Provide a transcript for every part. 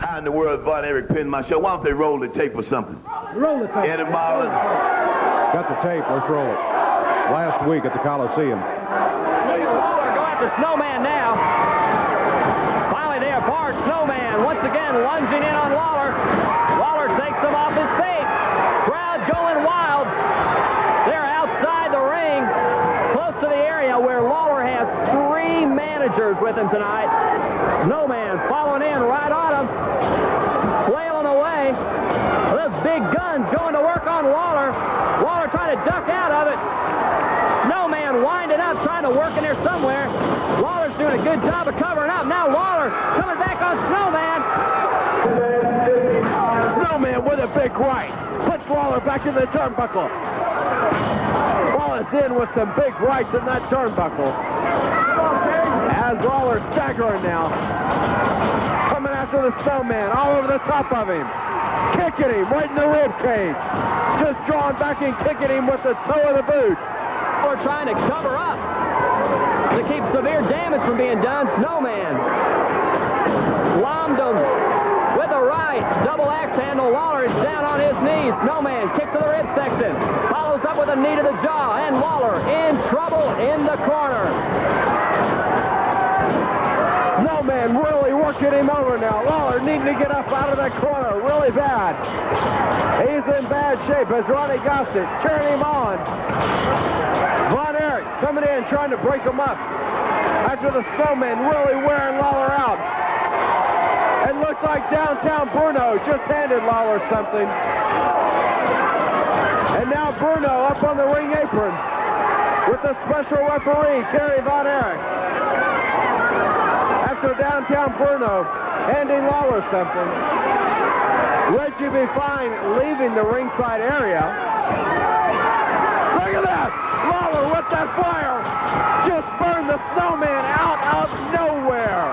How in the world Von Erich pinned my show? Why don't they roll the tape or something? Roll the tape. Eddie Marlin. Got the tape. Let's roll it. Last week at the Coliseum. Go after Snowman now. Finally, they apart. Snowman once again lunging in on Lawler. Lawler takes him off his feet. Crowd going wild. They're outside the ring, close to the area where Lawler has three managers with him tonight. Snowman following in right on him, flailing away. Those big guns going to work on Lawler. Lawler trying to duck out of it. Snowman winding up, trying to work in there somewhere. Lawler's doing a good job of covering up. Now Lawler coming back on Snowman. Snowman with a big right. Puts Lawler back in the turnbuckle. Wallace in with some big rights in that turnbuckle. As Lawler staggering now. Coming after the Snowman all over the top of him. Kicking him right in the rib cage. Just drawing back and kicking him with the toe of the boot. Lawler trying to cover up to keep severe damage from being done. Snowman lommed him Double axe handle. Waller is down on his knees. Snowman kick to the rib section. Follows up with a knee to the jaw. And Waller in trouble in the corner. Snowman really working him over now. Waller needing to get up out of that corner really bad. He's in bad shape as Ronnie Gossett cheering him on. Von Erich coming in trying to break him up after the Snowman really wearing Lawler out. Looks like downtown Bruno just handed Lawler something. And now Bruno up on the ring apron with the special referee, Kerry Von Erich. After downtown Bruno handing Lawler something. Reggie B. Fine leaving the ringside area. Look at that! Lawler with that fire just burned the snowman out of nowhere.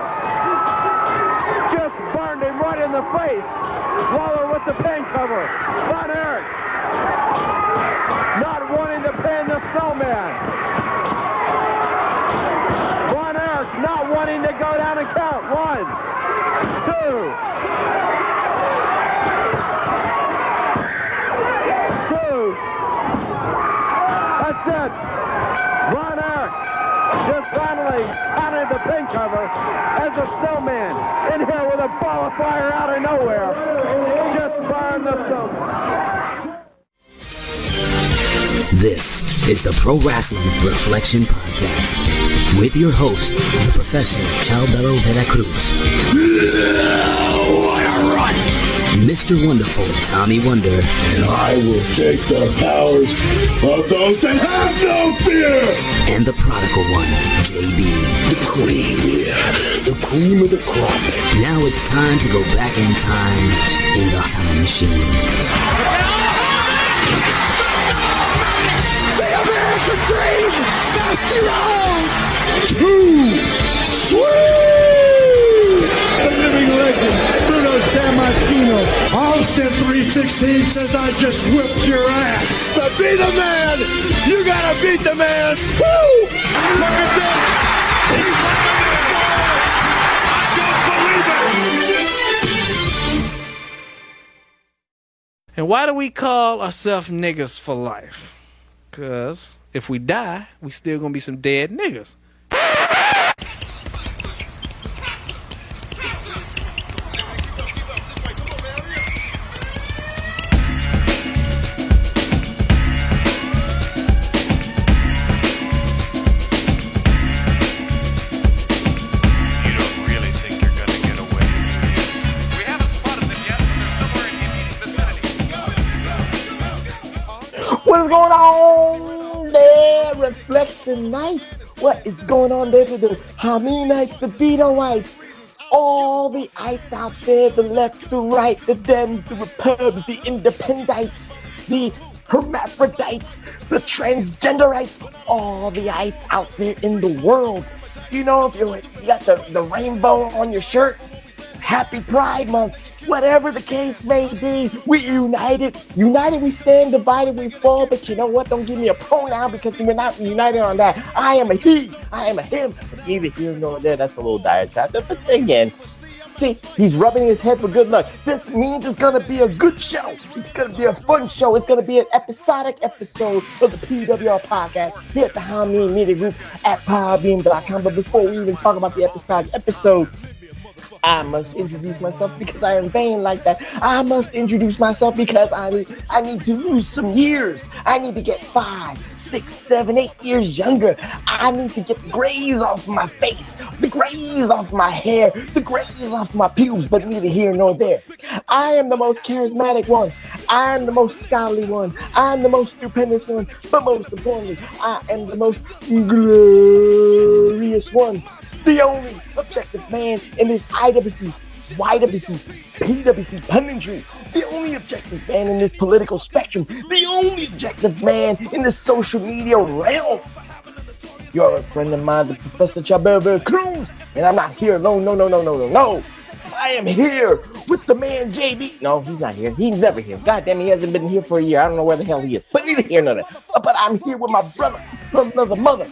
Just burned him right in the face. Lawler with the pin cover. Von Erich not wanting to pin the snowman. Von Erich not wanting to go down and count. One, two, two. That's it. Von Erich just finally counted the pin cover as a with a ball of fire out of nowhere. Just burned the snowman. This is the Pro Wrestling Reflection Podcast with your host, the Professor Chalbello Veracruz. What a run! Mr. Wonderful Tommy Wonder. And I will take the powers of those that have no fear! And the prodigal one, JB. The cream, yeah. The cream of the crop. Now it's time to go back in time in the time machine. The American dream! Dusty Rhodes! Too sweet! The living legend, Bruno Sammartino. Austin 316 says I just whipped your ass. To be the man, you gotta beat the man. Woo! Look at this. He's And why do we call ourselves niggas for life? Cause if we die, we still gonna be some dead niggas. There, Reflection Nights? What is going on there to the Hamites, the Vitoites, all the ites out there, the left, the right, the Dems, the Repubs, the Independites, the Hermaphrodites, the Transgenderites, all the ites out there in the world. You know, if you're, you got the, the rainbow on your shirt, Happy Pride Month. Whatever the case may be, we united. United we stand, divided we fall. But you know what? Don't give me a pronoun because we're not united on that. I am a he. I am a him. But neither here nor there. That's a little diatribe. But again, See, he's rubbing his head for good luck. This means it's gonna be a good show. It's gonna be a fun show. It's gonna be an episodic episode of the PWR podcast here at the Hameen Media Group at podbean.com. But before we even talk about the episodic episode, I must introduce myself because I am vain like that. I must introduce myself because I need, I need to lose some years. I need to get five, six, seven, eight years younger. I need to get the grays off my face, the grays off my hair, the grays off my pubes, but neither here nor there. I am the most charismatic one. I am the most scholarly one. I am the most stupendous one. But most importantly, I am the most glorious one. The only objective man in this IWC, YWC, PWC punditry. The only objective man in this political spectrum. The only objective man in the social media realm. You're a friend of mine, the Professor Chabert Cruz, and I'm not here alone. No, no, no, no, no, no. I am here with the man JB. No, he's not here. He's never here. God damn, he hasn't been here for a year. I don't know where the hell he is. But neither here nor there. But I'm here with my brother from another mother.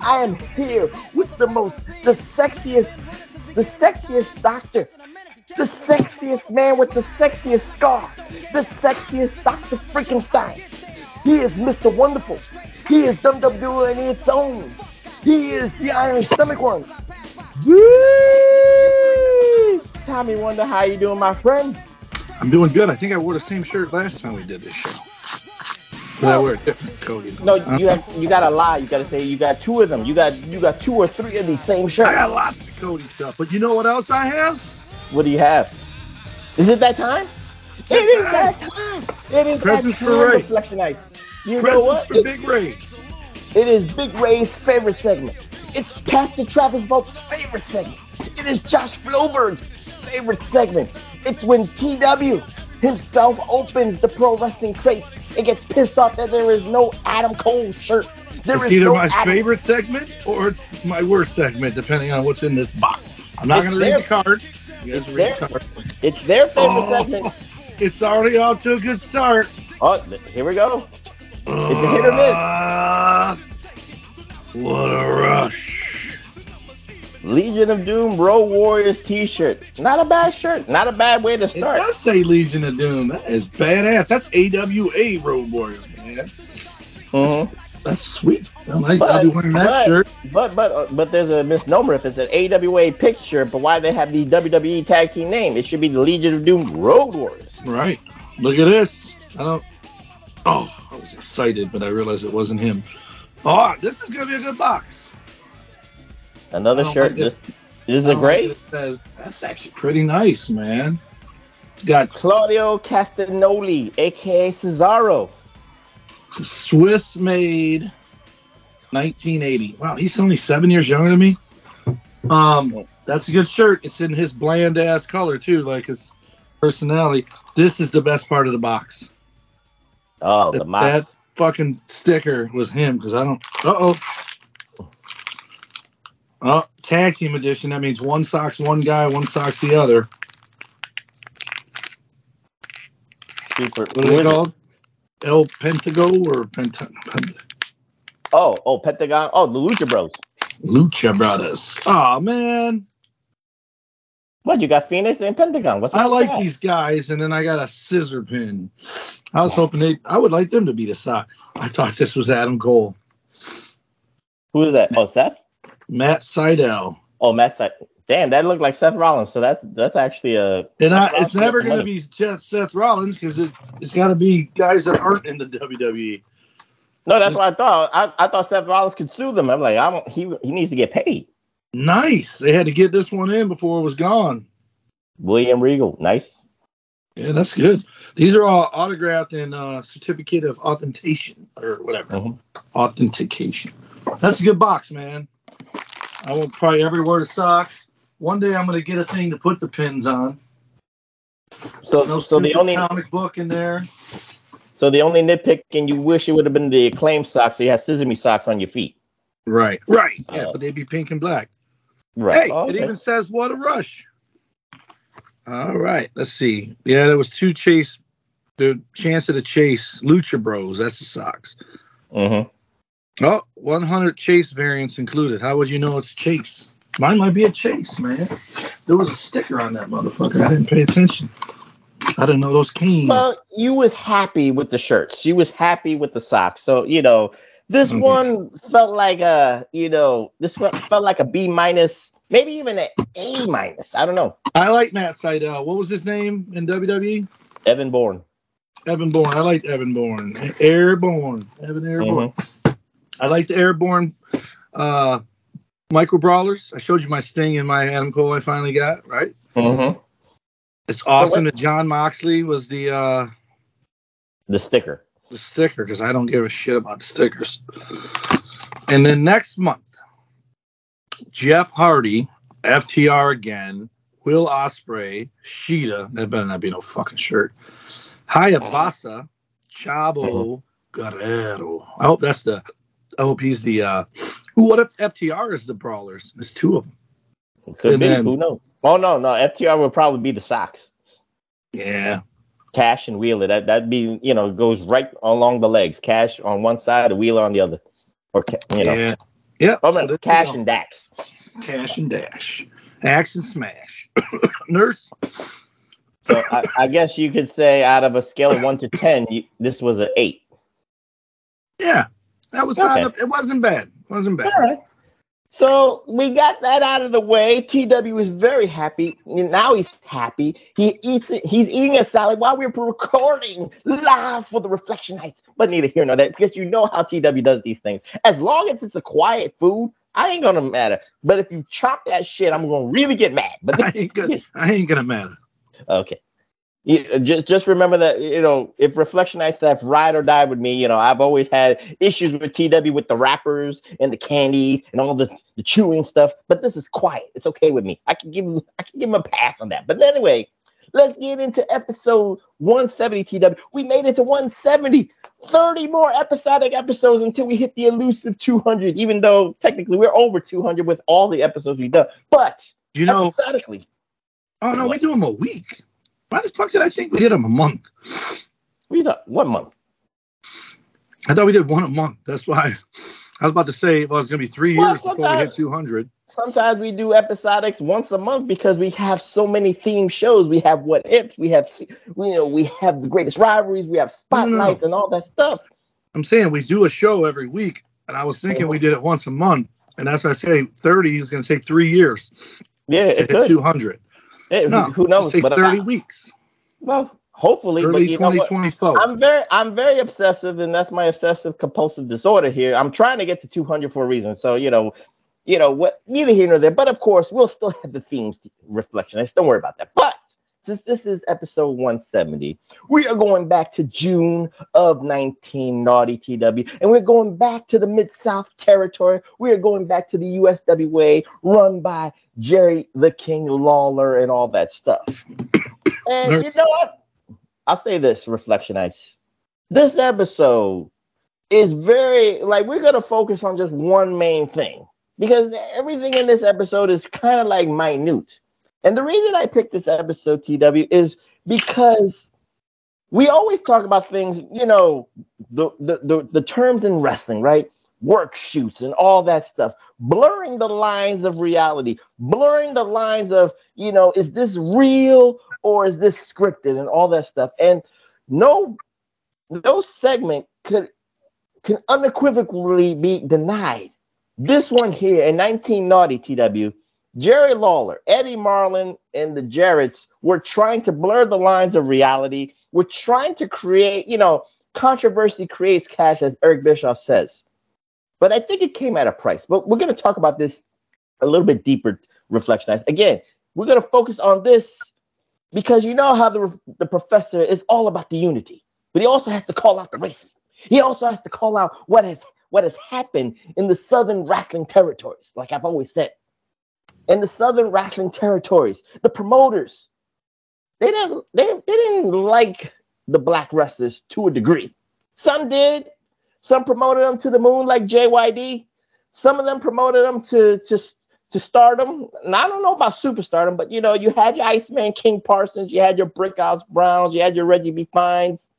I am here with the most, the sexiest, the sexiest doctor, the sexiest man with the sexiest scar, the sexiest Dr. Freakenstein. He is Mr. Wonderful. He is WWE in its own. He is the Iron Stomach one. Yee! Tommy Wonder, how you doing, my friend? I'm doing good. I think I wore the same shirt last time we did this show. But I wear a different Cody. No, you have you gotta lie. You gotta say you got two of them. You got you got two or three of these same shirts. I got lots of Cody stuff. But you know what else I have? What do you have? Is it that time? It is that time. It is Presents that for Ray. Reflection Nights. You know Presents what? for It- Big Ray. It is Big Ray's favorite segment. It's Pastor Travis Volk's favorite segment. It is Josh Floberg's favorite segment. It's when TW himself opens the pro wrestling crates and gets pissed off that there is no Adam Cole shirt. There It's is either no my Adam- favorite segment or it's my worst segment, depending on what's in this box. I'm not going to read the card. You guys It's read their, the card. it's their favorite Oh, segment. it's already off to a good start. Oh, here we go. It's a hit or miss. Ah, what a rush. Legion of Doom Road Warriors t-shirt. Not a bad shirt. Not a bad way to It start. does say Legion of Doom. That is badass. That's AWA Road Warriors, man. Mhm. That's sweet. I like, But- I'll be wearing that but- shirt. But but uh, but there's a misnomer if it's an AWA picture, but why they have the WWE tag team name? It should be the Legion of Doom Road Warriors. Right. Look at this. I don't. Oh, I was excited, but I realized it wasn't him. Oh, this is gonna be a good box. Another shirt. like it. This this is a great like it says- That's actually pretty nice, man. It's got Claudio Castagnoli, aka Cesaro. Swiss made 1980. Wow, he's only seven years younger than me. Um, that's a good shirt. It's in his bland ass color too, like his personality. This is the best part of the box. Oh, the that, that fucking sticker was him because I don't. Uh oh. Oh, tag team edition. That means one socks one guy, one socks the other. Super. What are they it? called? El Pentago or Penta, Pent- Oh, oh, Pentagon. Oh, the Lucha Bros. Lucha Brothers. Oh man, What you got? Phoenix and Pentagon. What's I like that? these guys, and then I got a scissor pin. I was hoping they. I would like them to be the sock. I thought this was Adam Cole, Who is that? Oh, Seth. Matt Sydal, Oh, Matt. Seth. Damn, that looked like Seth Rollins. So that's that's actually a. and I, it's never going to be Seth, Seth Rollins because it, it's got to be guys that aren't in the. WWE. No, that's what I thought. I, I thought Seth Rollins could sue them. I'm like, I don't. He he needs to get paid. Nice. They had to get this one in before it was gone. William Regal, nice. Yeah, that's good. These are all autographed and uh, certificate of authentication or whatever. Mhm. Authentication. That's a good box, man. I will probably everywhere the socks. One day I'm gonna get a thing to put the pins on. So No so the only comic book in there. so the only nitpick, and you wish it would have been the acclaim socks. So you have sesame socks on your feet. Right. Right. Yeah, Oh. but they'd be pink and black. Right. Hey, Oh, it even says what a rush. All right, let's see. Yeah, there was two chase, the chance of the chase, Lucha Bros. That's the socks. Mhm. Oh, 100 chase variants included. How would you know it's chase? Mine might be a chase, man. There was a sticker on that motherfucker. I didn't pay attention. I didn't know those came. Well, you was happy with the shirts. She was happy with the socks. So you know, this Okay. one felt like a, you know, this one felt like a B minus, maybe even an A minus. I don't know. I like Matt Sydal. What was his name in WWE? Evan Bourne. Evan Bourne. I liked Evan Bourne. Airborne. Evan Airborne. Mm-hmm. I like the Airborne uh, micro brawlers. I showed you my Sting and my Adam Cole I finally got, right? Mm-hmm. It's awesome that Jon Moxley was the uh, The sticker. the sticker because I don't give a shit about the stickers. And then next month, Jeff Hardy, FTR again, Will Ospreay, Shida. That better not be no fucking shirt. Hayabusa, Chavo Guerrero. I hope that's the. I hope he's the. uh Ooh, what if FTR is the brawlers? There's two of them. Could And be. then- Who knows? Oh no, no. FTR would probably be the socks. Yeah. Cash and Wheeler. That that'd be you know goes right along the legs. Cash on one side, Wheeler on the other, or you know. Yeah. Yeah. Oh so Cash and Dax. Cash and Dash. Axe and Smash. Nurse. So I, I guess you could say out of a scale of one to ten, you, this was an eight. Yeah. That was Okay. not. It wasn't bad. It wasn't bad. All right. So we got that out of the way. TW is very happy. Now he's happy. He eats it. He's eating a salad while we're recording live for the Reflection Nights. But neither here nor there, because you know how TW does these things. As long as it's a quiet food, I ain't gonna matter. But if you chop that shit, I'm gonna really get mad. But I ain't gonna. I ain't gonna matter. Okay. You, uh, just just remember that you know if reflection nights that ride or die with me you know i've always had issues with tw with the wrappers and the candies and all the, the chewing stuff but this is quiet. It's okay with me. I can give him i can give him a pass on that. But anyway let's get into episode 170 tw we made it to 170 30 more episodic episodes until we hit the elusive 200 even though technically we're over 200 with all the episodes we've done. But You know. episodically Oh no, we do them a week. Why the fuck did I think we did them a month? We did one month. I thought we did one a month. That's why I was about to say, well, it's going to be three well, years before we hit 200. Sometimes we do episodics once a month because we have so many theme shows. We have what ifs, we have, you know, we have the greatest rivalries, we have spotlights no, and all that stuff. I'm saying we do a show every week, and I was thinking we did it once a month. And as I say, 30 is going to take three years. Yeah, to hit could. 200. Eh, no, who knows? Say 30 I, weeks. Well, hopefully Early 2024. I'm very I'm very obsessive and that's my obsessive compulsive disorder here. I'm trying to get to 200 for a reason. So, you know, you know what neither here nor there, but of course, we'll still have the themes reflection. I don't worry about that. But since this is episode 170, we are going back to June of 19 naughty TW, and we're going back to the Mid South territory. We are going back to the USWA, run by Jerry the King Lawler and all that stuff. And you know what? I'll say this, Reflectionites. This episode is very like we're gonna focus on just one main thing because everything in this episode is kind of like minute. And the reason I picked this episode, TW, is because we always talk about things, you know, the the the, the terms in wrestling, right? Work shoots and all that stuff, blurring the lines of reality, blurring the lines of, you know, is this real or is this scripted and all that stuff. And no, no segment could can unequivocally be denied. This one here in 19 naughty TW, Jerry Lawler, Eddie Marlin, and the Jarretts were trying to blur the lines of reality. We're trying to create, you know, controversy creates cash, as Eric Bischoff says. But I think it came at a price. But we're going to talk about this a little bit deeper, reflectionize. Again, we're going to focus on this because you know how the, the professor is all about the unity, but he also has to call out the racism. He also has to call out what has what has happened in the southern wrestling territories, like I've always said. In the southern wrestling territories, the promoters, they didn't they, they didn't like the black wrestlers to a degree. Some did. Some promoted them to the moon, like JYD. Some of them promoted them to to to stardom. And I don't know about superstardom, but you know, you had your Iceman King Parsons, you had your Brickhouse Browns, you had your Reggie B. Fines.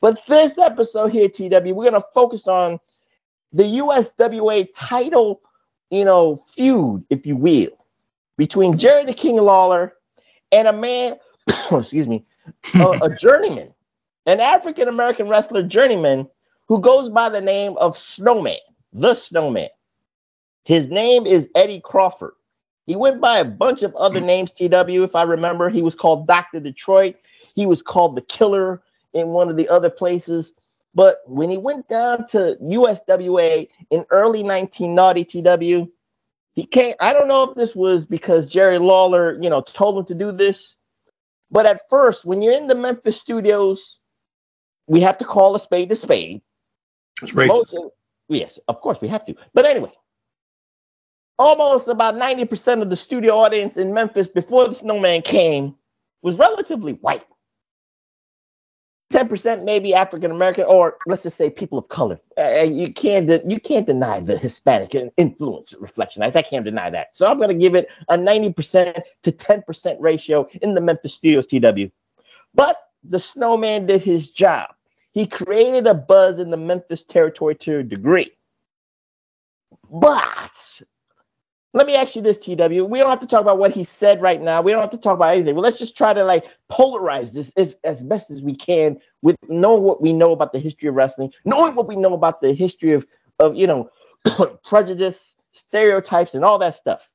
But this episode here, TW, we're gonna focus on the USWA title, you know, feud, if you will. Between Jerry the King Lawler and a man, excuse me, a, a journeyman, an African American wrestler journeyman who goes by the name of Snowman, the Snowman. His name is Eddie Crawford. He went by a bunch of other hmm. names, TW, if I remember. He was called Dr. Detroit. He was called the Killer in one of the other places. But when he went down to USWA in early 1990 TW, he came. I don't know if this was because Jerry Lawler, you know, told him to do this. But at first, when you're in the Memphis studios, we have to call a spade a spade. It's racist. Most- yes, of course we have to. But anyway, almost about 90% of the studio audience in Memphis before the snowman came was relatively white. 10% maybe African American, or let's just say people of color. Uh, you can't de- you can't deny the Hispanic influence reflection. I can't deny that. So I'm going to give it a 90% to 10% ratio in the Memphis studios. TW, but the snowman did his job. He created a buzz in the Memphis territory to a degree. But let me ask you this, TW. We don't have to talk about what he said right now. We don't have to talk about anything. Well, let's just try to like polarize this as, as best as we can with knowing what we know about the history of wrestling, knowing what we know about the history of, of you know, prejudice, stereotypes, and all that stuff.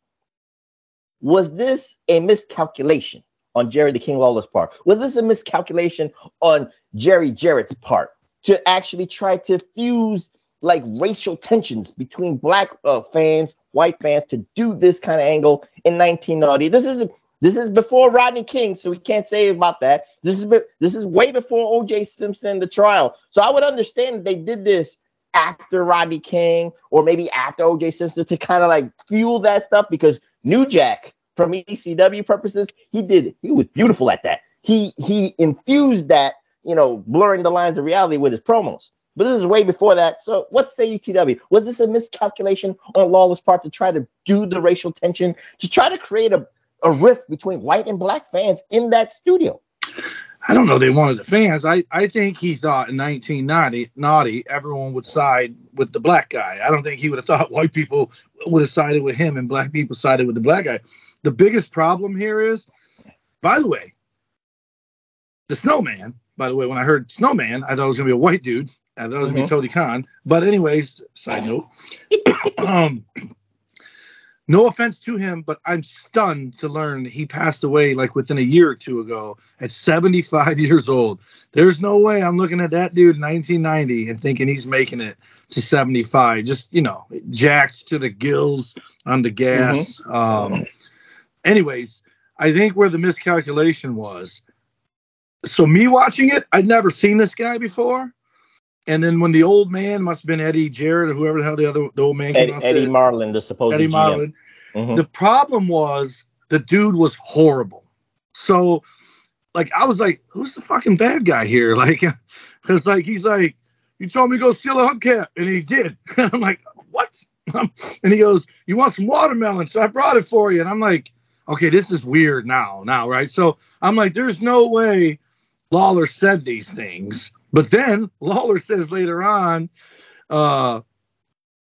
Was this a miscalculation on Jerry the King Lawler's part? Was this a miscalculation on Jerry Jarrett's part to actually try to fuse like racial tensions between black uh, fans, white fans to do this kind of angle in 1990? This is this is before Rodney King, so we can't say about that. This is this is way before O.J. Simpson the trial. So I would understand they did this after Rodney King or maybe after O.J. Simpson to kind of like fuel that stuff because New Jack from ECW purposes, he did he was beautiful at that. He he infused that, you know, blurring the lines of reality with his promos. But this is way before that. So what say you, TW? Was this a miscalculation on Lawler's part to try to do the racial tension, to try to create a, a rift between white and black fans in that studio? I don't know. They wanted the fans. I, I think he thought in 1990, naughty, everyone would side with the black guy. I don't think he would have thought white people would have sided with him and black people sided with the black guy. The biggest problem here is, by the way, the snowman. By the way, when I heard snowman, I thought it was gonna be a white dude. Thought it was gonna be Tony Khan. But anyways, side note. um, no offense to him, but I'm stunned to learn that he passed away like within a year or two ago at 75 years old. There's no way I'm looking at that dude in 1990 and thinking he's making it to 75. Just, you know, jacked to the gills on the gas. Um, anyways, I think where the miscalculation was. So, me watching it, I'd never seen this guy before. And then when the old man must have been Eddie Jarrett or whoever the hell the other the old man came Eddie, Eddie Marlin, the supposed Eddie GM. Marlin. Mhm. The problem was the dude was horrible. So, like, I was like, who's the fucking bad guy here? Like, because, like, he's like, you told me to go steal a hubcap, and he did. I'm like, what? and he goes, you want some watermelon? So I brought it for you. And I'm like, okay, this is weird now, now, right? So I'm like, there's no way Lawler said these things. But then Lawler says later on, uh,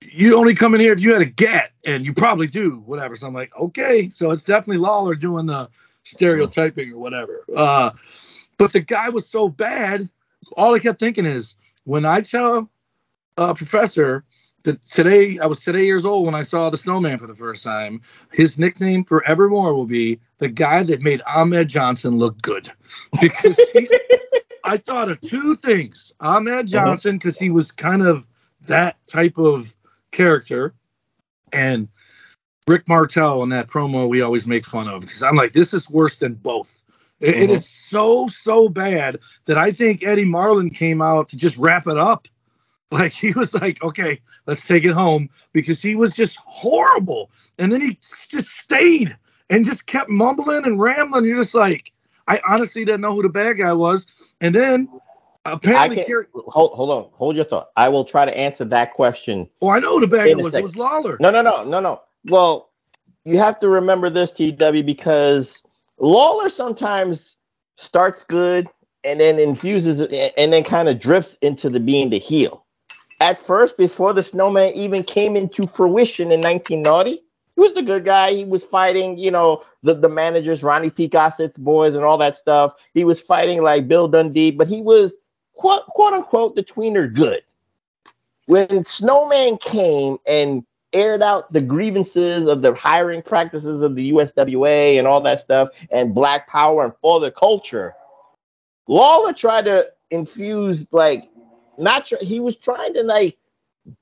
you only come in here if you had a get, and you probably do, whatever. So I'm like, okay, so it's definitely Lawler doing the stereotyping or whatever. Uh, but the guy was so bad, all I kept thinking is when I tell a professor that today I was today years old when I saw the snowman for the first time, his nickname forevermore will be the guy that made Ahmed Johnson look good. Because he, I thought of two things. Ahmed Johnson, because he was kind of that type of character, and Rick Martel in that promo we always make fun of because I'm like, this is worse than both. It- it Mhm. is so so bad that I think Eddie Marlin came out to just wrap it up. Like he was like, okay, let's take it home because he was just horrible, and then he just stayed and just kept mumbling and rambling. You're just like, I honestly didn't know who the bad guy was, and then apparently, Kerry- hold hold on, hold your thought. I will try to answer that question oh, I know who the bad guy was. It was Lawler. No, no, no, no, no. Well, you have to remember this, TW, because Lawler sometimes starts good and then infuses it and then kind of drifts into the being the heel. At first, before the snowman even came into fruition in 1990, He was the good guy. He was fighting, you know, the, the managers, Ronnie P. Boys and all that stuff. He was fighting like Bill Dundee, but he was quote, quote unquote the tweener good. When Snowman came and aired out the grievances of the hiring practices of the USWA and all that stuff and black power and all the culture, Lawler tried to infuse like not tr- he was trying to like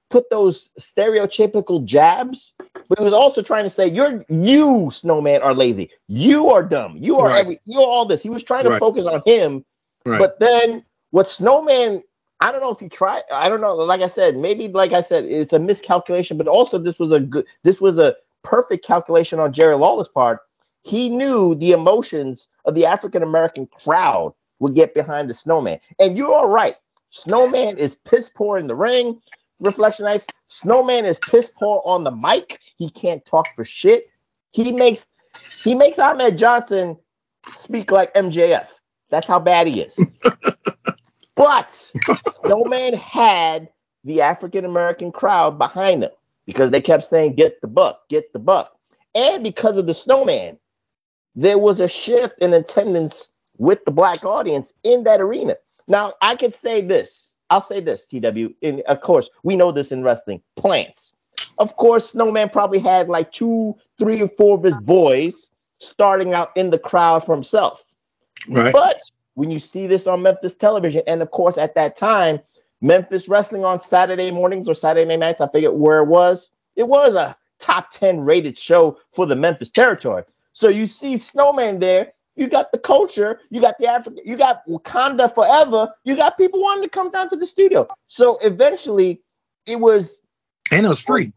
put those stereotypical jabs, but he was also trying to say you're you snowman are lazy, you are dumb, you are Right. every you're all this. He was trying to Right. focus on him, Right. but then what snowman I don't know if he tried. I don't know. Like I said, maybe like I said, it's a miscalculation, but also this was a good. This was a perfect calculation on Jerry Lawler's part. He knew the emotions of the African American crowd would get behind the snowman. And you're all right. Snowman is piss poor in the ring. Reflection Ice. Snowman is piss poor on the mic. He can't talk for shit. He makes he makes Ahmed Johnson speak like MJF. That's how bad he is. but Snowman had the African American crowd behind him because they kept saying, "Get the buck, get the buck," and because of the Snowman, there was a shift in attendance with the black audience in that arena. Now, I could say this. I'll say this, TW. And of course, we know this in wrestling. Plants. Of course, Snowman probably had like two, three, or four of his boys starting out in the crowd for himself. Right. But when you see this on Memphis television, and of course at that time, Memphis wrestling on Saturday mornings or Saturday nights, I forget where it was. It was a top 10 rated show for the Memphis territory. So you see Snowman there, you got the culture, you got the African, you got Wakanda forever, you got people wanting to come down to the studio. So eventually it was And it was free.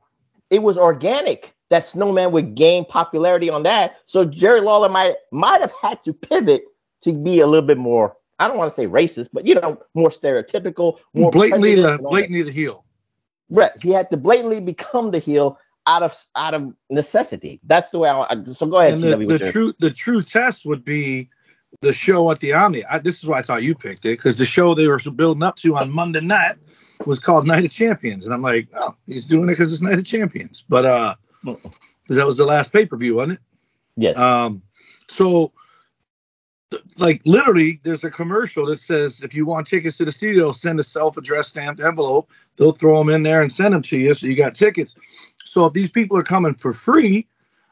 It was organic that Snowman would gain popularity on that. So Jerry Lawler might might have had to pivot to be a little bit more. I don't want to say racist, but you know, more stereotypical, more blatantly the and all that. blatantly the heel. Right. He had to blatantly become the heel out of out of necessity. That's the way I. So go ahead, the, the true the true test would be the show at the Omni. I, this is why I thought you picked it because the show they were building up to on Monday night was called Night of Champions, and I'm like, oh, he's doing it because it's Night of Champions. But uh, because that was the last pay per view, wasn't it? Yes. Um, so like literally, there's a commercial that says if you want tickets to the studio, send a self-addressed stamped envelope. They'll throw them in there and send them to you, so you got tickets. So if these people are coming for free,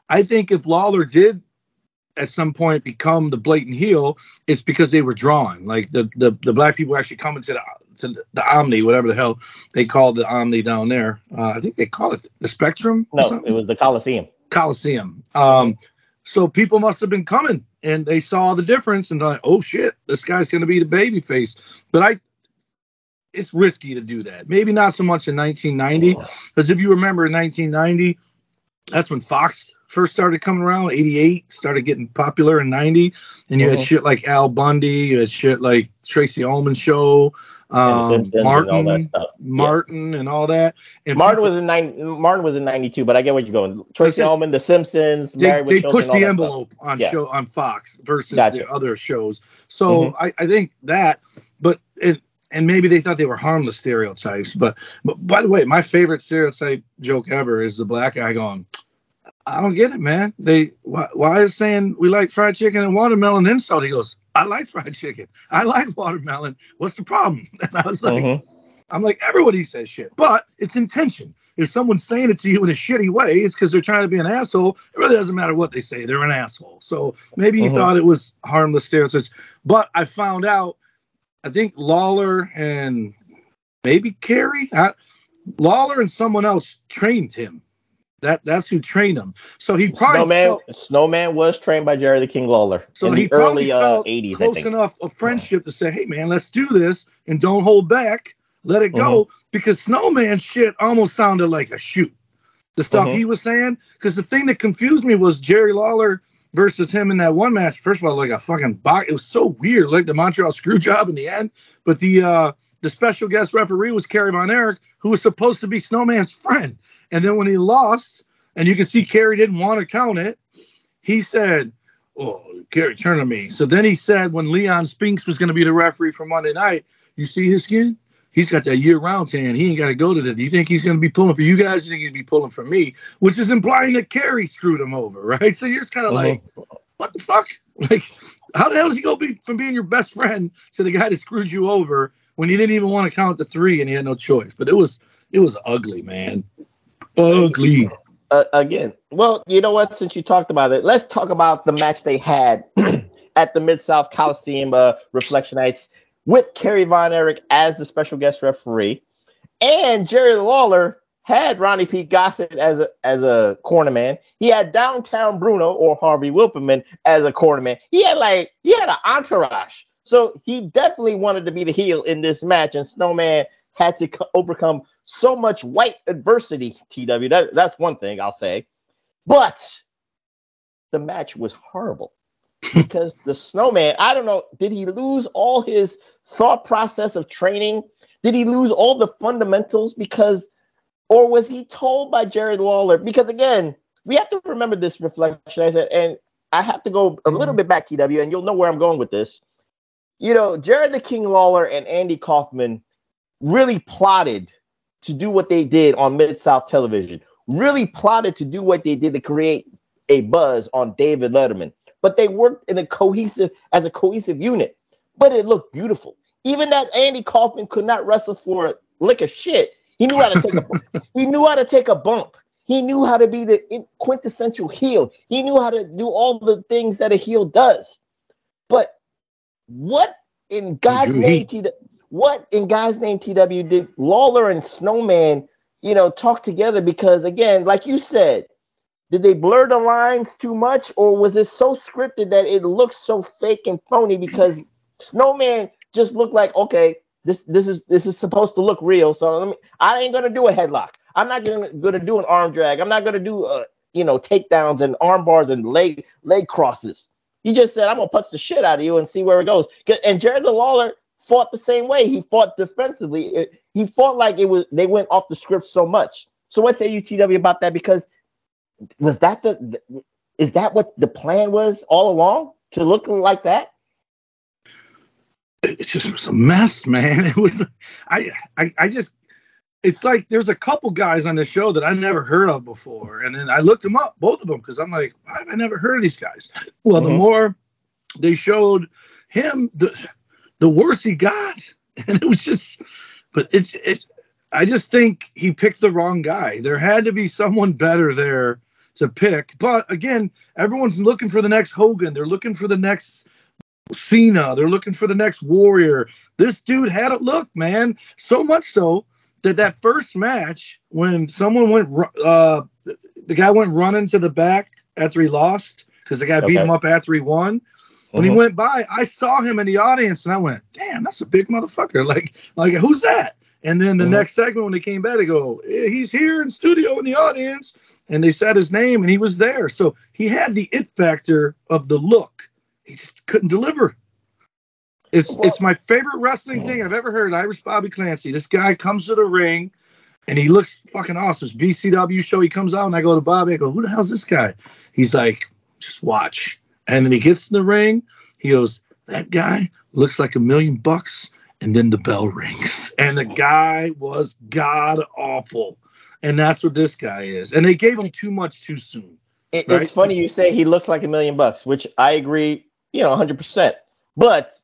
I think if Lawler did at some point become the blatant heel, it's because they were drawn. Like the the, the black people actually coming to the to the, Omni, whatever the hell they called the Omni down there. Uh, I think they call it the Spectrum. no, it was the Coliseum. Coliseum. Um, so people must have been coming and they saw the difference and they're like, oh shit, this guy's going to be the baby face. But I, it's risky to do that. Maybe not so much in 1990, because if you remember in 1990, that's when Fox first started coming around. 88 started getting popular in 90, and you had Mhm. shit like Al Bundy, you had shit like Tracey Ullman show, and um, and Martin, all that stuff. Martin, and all that. And Martin was in nine. Martin was in '92, but I get where you're going. Tracey Ullman, The Simpsons, they, they pushed all the envelope stuff. on Yeah. show on Fox versus Gotcha. the other shows. So Mhm. I, I think that, but it, and maybe they thought they were harmless stereotypes. But but by the way, my favorite stereotype joke ever is the black guy going, "I don't get it, man. They why, why is saying we like fried chicken and watermelon insult?" He goes, "I like fried chicken. I like watermelon. What's the problem?" And I was like. Mhm. I'm like, everybody says shit, but it's intention. If someone's saying it to you in a shitty way, it's because they're trying to be an asshole. It really doesn't matter what they say, they're an asshole. So maybe he Mhm. thought it was harmless stereotypes. But I found out, I think Lawler and maybe Kerry, I, Lawler and someone else trained him. That that's who trained him. So he probably Snowman. felt- Snowman was trained by Jerry the King Lawler so in he the probably early uh, felt '80s. I close think. enough of friendship to say, "Hey, man, let's do this and don't hold back. Let it go." Mm-hmm. Because Snowman shit almost sounded like a shoot. The stuff Mhm. he was saying. Because the thing that confused me was Jerry Lawler versus him in that one match. First of all, like a fucking box. It was so weird, like the Montreal screw job in the end. But the uh the special guest referee was Kerry Von Erich, who was supposed to be Snowman's friend. And then when he lost, and you can see Kerry didn't want to count it, he said, Oh, Kerry, turn to me. So then he said, when Leon Spinks was going to be the referee for Monday night, you see his skin? he's got that year-round tan. He ain't got to go to that. Do you think he's going to be pulling for you guys? You think he'd be pulling for me? Which is implying that Kerry screwed him over, right? So you're just kind of uh-huh. like, what the fuck? Like, how the hell is he going to be from being your best friend to the guy that screwed you over when he didn't even want to count the three and he had no choice? But it was it was ugly, man. Ugly. uh, again, well, you know what? Since you talked about it, let's talk about the match they had at the Mid South Coliseum uh, Reflection Nights with Kerry Von Erich as the special guest referee, and Jerry Lawler had Ronnie P. Gossett as a as a cornerman. He had Downtown Bruno or Harvey Wippleman as a cornerman. He had like he had an entourage. So he definitely wanted to be the heel in this match, and Snowman had to co- overcome so much white adversity. TW, that, that's one thing I'll say, but the match was horrible because the Snowman. I don't know. Did he lose all his thought process of training? Did he lose all the fundamentals because, or was he told by Jared Lawler? Because again, we have to remember this reflection. I said, and I have to go a little bit back, TW, and you'll know where I'm going with this. You know, Jared the King Lawler and Andy Kaufman really plotted to do what they did on Mid South Television. Really plotted to do what they did to create a buzz on David Letterman. But they worked in a cohesive as a cohesive unit. But it looked beautiful. Even that Andy Kaufman could not wrestle for a lick of shit. He knew how to take a he knew how to take a bump. He knew how to be the quintessential heel. He knew how to do all the things that a heel does. But what in God's name, Heat. What in God's name, TW did Lawler and Snowman, you know, talk together? Because again, like you said, did they blur the lines too much, or was it so scripted that it looks so fake and phony? Because Snowman just looked like, okay, this this is this is supposed to look real. So me, I ain't gonna do a headlock. I'm not gonna gonna do an arm drag. I'm not gonna do uh you know takedowns and arm bars and leg leg crosses. He just said, I'm gonna punch the shit out of you and see where it goes. And Jared Lawler fought the same way. He fought defensively. It- he fought like it was they went off the script so much. So what say you TW about that? Because was that the, the is that what the plan was all along to look like that? it just was a mess, man. It was I I I just it's like there's a couple guys on the show that I never heard of before, and then I looked them up, both of them, because I'm like, why have I never heard of these guys? Well, the Mhm. more they showed him, the the worse he got, and it was just. But it's it's. I just think he picked the wrong guy. There had to be someone better there to pick. But again, everyone's looking for the next Hogan. They're looking for the next Cena. They're looking for the next Warrior. This dude had it look, man. So much so that that first match, when someone went, uh, the guy went running to the back after he lost because the guy beat him up after he won. When he Mhm. went by, I saw him in the audience and I went, "Damn, that's a big motherfucker!" Like, like who's that? And then the Mhm. next segment when they came back, they go, "Eh, "He's here in studio in the audience," and they said his name and he was there. So he had the it factor of the look. He just couldn't deliver. It's Well- it's my favorite wrestling thing I've ever heard. Irish Bobby Clancy. This guy comes to the ring, and he looks fucking awesome. It's BCW show. He comes out, and I go to Bobby. I go, "Who the hell's this guy?" He's like, "Just watch." And then he gets in the ring. He goes, "That guy looks like a million bucks." And then the bell rings, and the guy was god awful. And that's what this guy is. And they gave him too much too soon. It, Right. It's funny you say he looks like a million bucks, which I agree, you know, 100%. But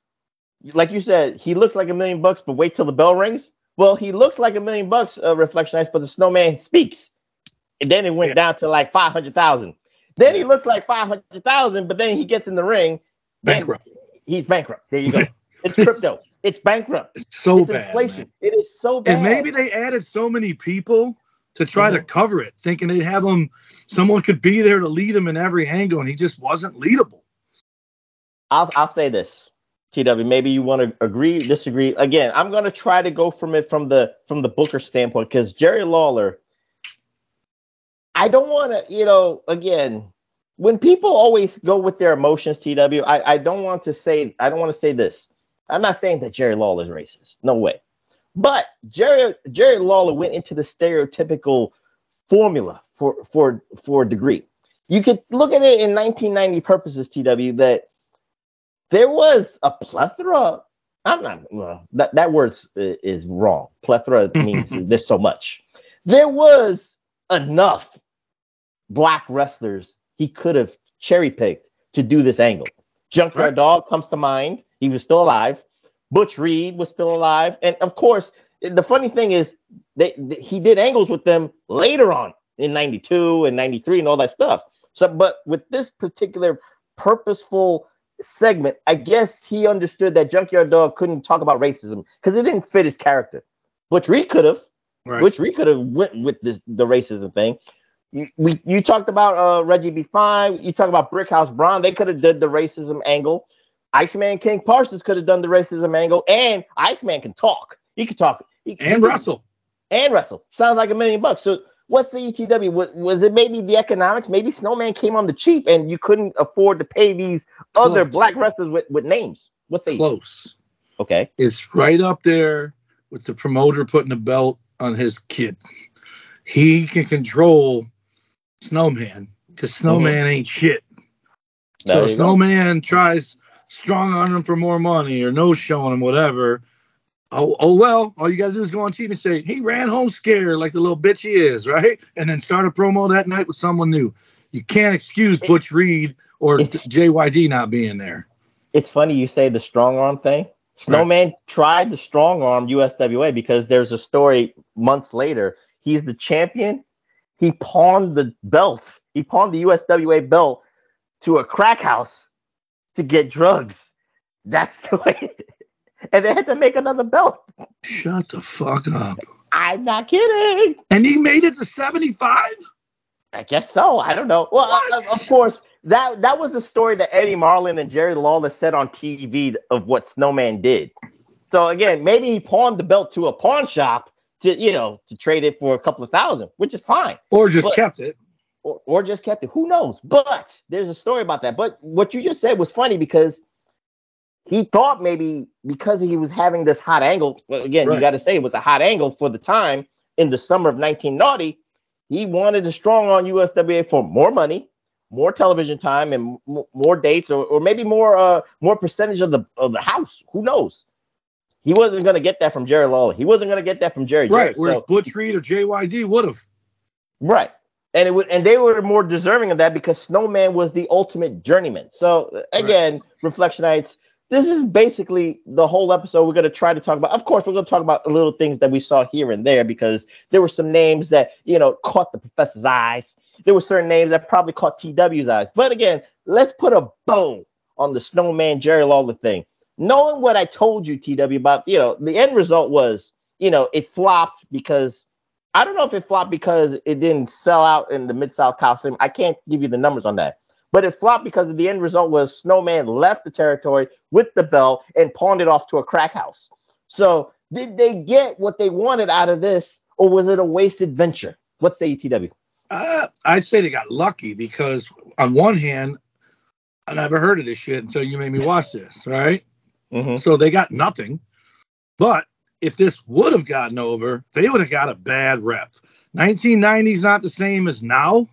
like you said, he looks like a million bucks, but wait till the bell rings. Well, he looks like a million bucks, uh, Reflection Ice, but the snowman speaks. And then it went Yeah. down to like 500,000. Then he looks like 500,000, but then he gets in the ring. Bankrupt. He's bankrupt. There you go. It's crypto. It's bankrupt. It's so it's bad. inflation. man. It is so bad. And maybe they added so many people to try to mm-hmm. cover it, thinking they'd have him, someone could be there to lead him in every angle, and he just wasn't leadable. I'll I'll say this, TW. Maybe you want to agree, disagree. Again, I'm going to try to go from it from the from the Booker standpoint because Jerry Lawler. I don't want to, you know, again, when people always go with their emotions, TW. I I don't want to say I don't want to say this. I'm not saying that Jerry Lawler is racist. No way. But Jerry Jerry Lawler went into the stereotypical formula for for for a degree. You could look at it in 1990 purposes, TW, that there was a plethora I'm not. Well, that that word is, is wrong. Plethora means there's so much. There was enough black wrestlers he could have cherry picked to do this angle. Junkyard Right. Dog comes to mind. He was still alive. Butch Reed was still alive, and of course, the funny thing is they, th- he did angles with them later on in '92 and '93 and all that stuff. So, but with this particular purposeful segment, I guess he understood that Junkyard Dog couldn't talk about racism because it didn't fit his character. Butch Reed could have. Right. Butch Reed could have went with this the racism thing. You, we you talked about uh, Reggie B. Fine. You talk about Brickhouse Brown. They could have did the racism angle. Iceman King Parsons could have done the racism angle, and Iceman can talk. He can talk. He, he and can- wrestle. and wrestle. Sounds like a million bucks. So what's the ETW? Was, was it maybe the economics? Maybe Snowman came on the cheap and you couldn't afford to pay these other black wrestlers with, with names. What's the Close. okay? It's right up there with the promoter putting the belt on his kid. He can control Snowman because Snowman ain't shit. There So go. Snowman tries strong on him for more money or no showing him whatever. Oh, oh well, all you gotta do is go on TV and say he ran home scared like the little bitch he is, right? And then start a promo that night with someone new. You can't excuse Butch Reed or It's- JYD not being there. It's funny you say the strong arm thing. Snowman tried the strong arm USWA because there's a story months later. He's the champion. He pawned the belt. He pawned the USWA belt to a crack house to get drugs. That's the way. And they had to make another belt. Shut the fuck up. I'm not kidding. And he made it to 75? I guess so. I don't know. Well, uh, What? of, of course, that that was the story that Eddie Marlin and Jerry Lawler said on TV of what Snowman did. So again, maybe he pawned the belt to a pawn shop to you know to trade it for a couple of thousand, which is fine, Or just But- kept it. or, or just kept it. Who knows? But there's a story about that. But what you just said was funny because he thought maybe because he was having this hot angle. Well, again, you got to say it was a hot angle for the time in the summer of 1990. He wanted a strong on USWA for more money, more television time, and m- more dates, or, or maybe more uh more percentage of the of the house. Who knows? He wasn't going to get that from Jerry Lawler. He wasn't going to get that from Jerry. Right. Jarrett. Whereas So- Butch Reed or JYD would have. Right. And it would, and they were more deserving of that because Snowman was the ultimate journeyman. So again, Reflectionites, this is basically the whole episode. We're going to try to talk about. Of course, we're going to talk about little things that we saw here and there because there were some names that you know caught the professor's eyes. There were certain names that probably caught TW's eyes. But again, let's put a bow on the Snowman Jerry Lawler thing. Knowing what I told you, TW, about you know the end result was you know it flopped because I don't know if it flopped because it didn't sell out in the Mid South Coliseum. I can't give you the numbers on that. But it flopped because the end result was Snowman left the territory with the belt and pawned it off to a crack house. So did they get what they wanted out of this, or was it a wasted venture? What's the ETW? Uh, I'd say they got lucky because, on one hand, I never heard of this shit until you made me watch this, right? Mm-hmm. So they got nothing. But if this would have gotten over, they would have got a bad rep. 1990 is not the same as now.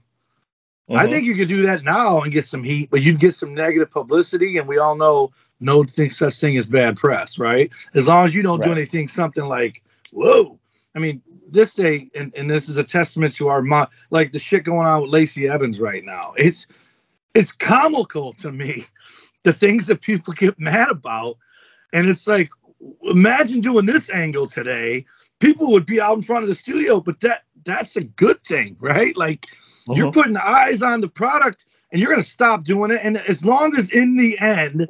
Mm-hmm. I think you could do that now and get some heat, but you'd get some negative publicity, and we all know no thing, such thing as bad press, right? As long as you don't do anything, something like, whoa. I mean, this day, and, and this is a testament to our, mo- like the shit going on with Lacey Evans right now. It's, it's comical to me, the things that people get mad about. And it's like, imagine doing this angle today. People would be out in front of the studio, but that that's a good thing, right? Like you're Mhm. putting eyes on the product and you're gonna stop doing it. And as long as in the end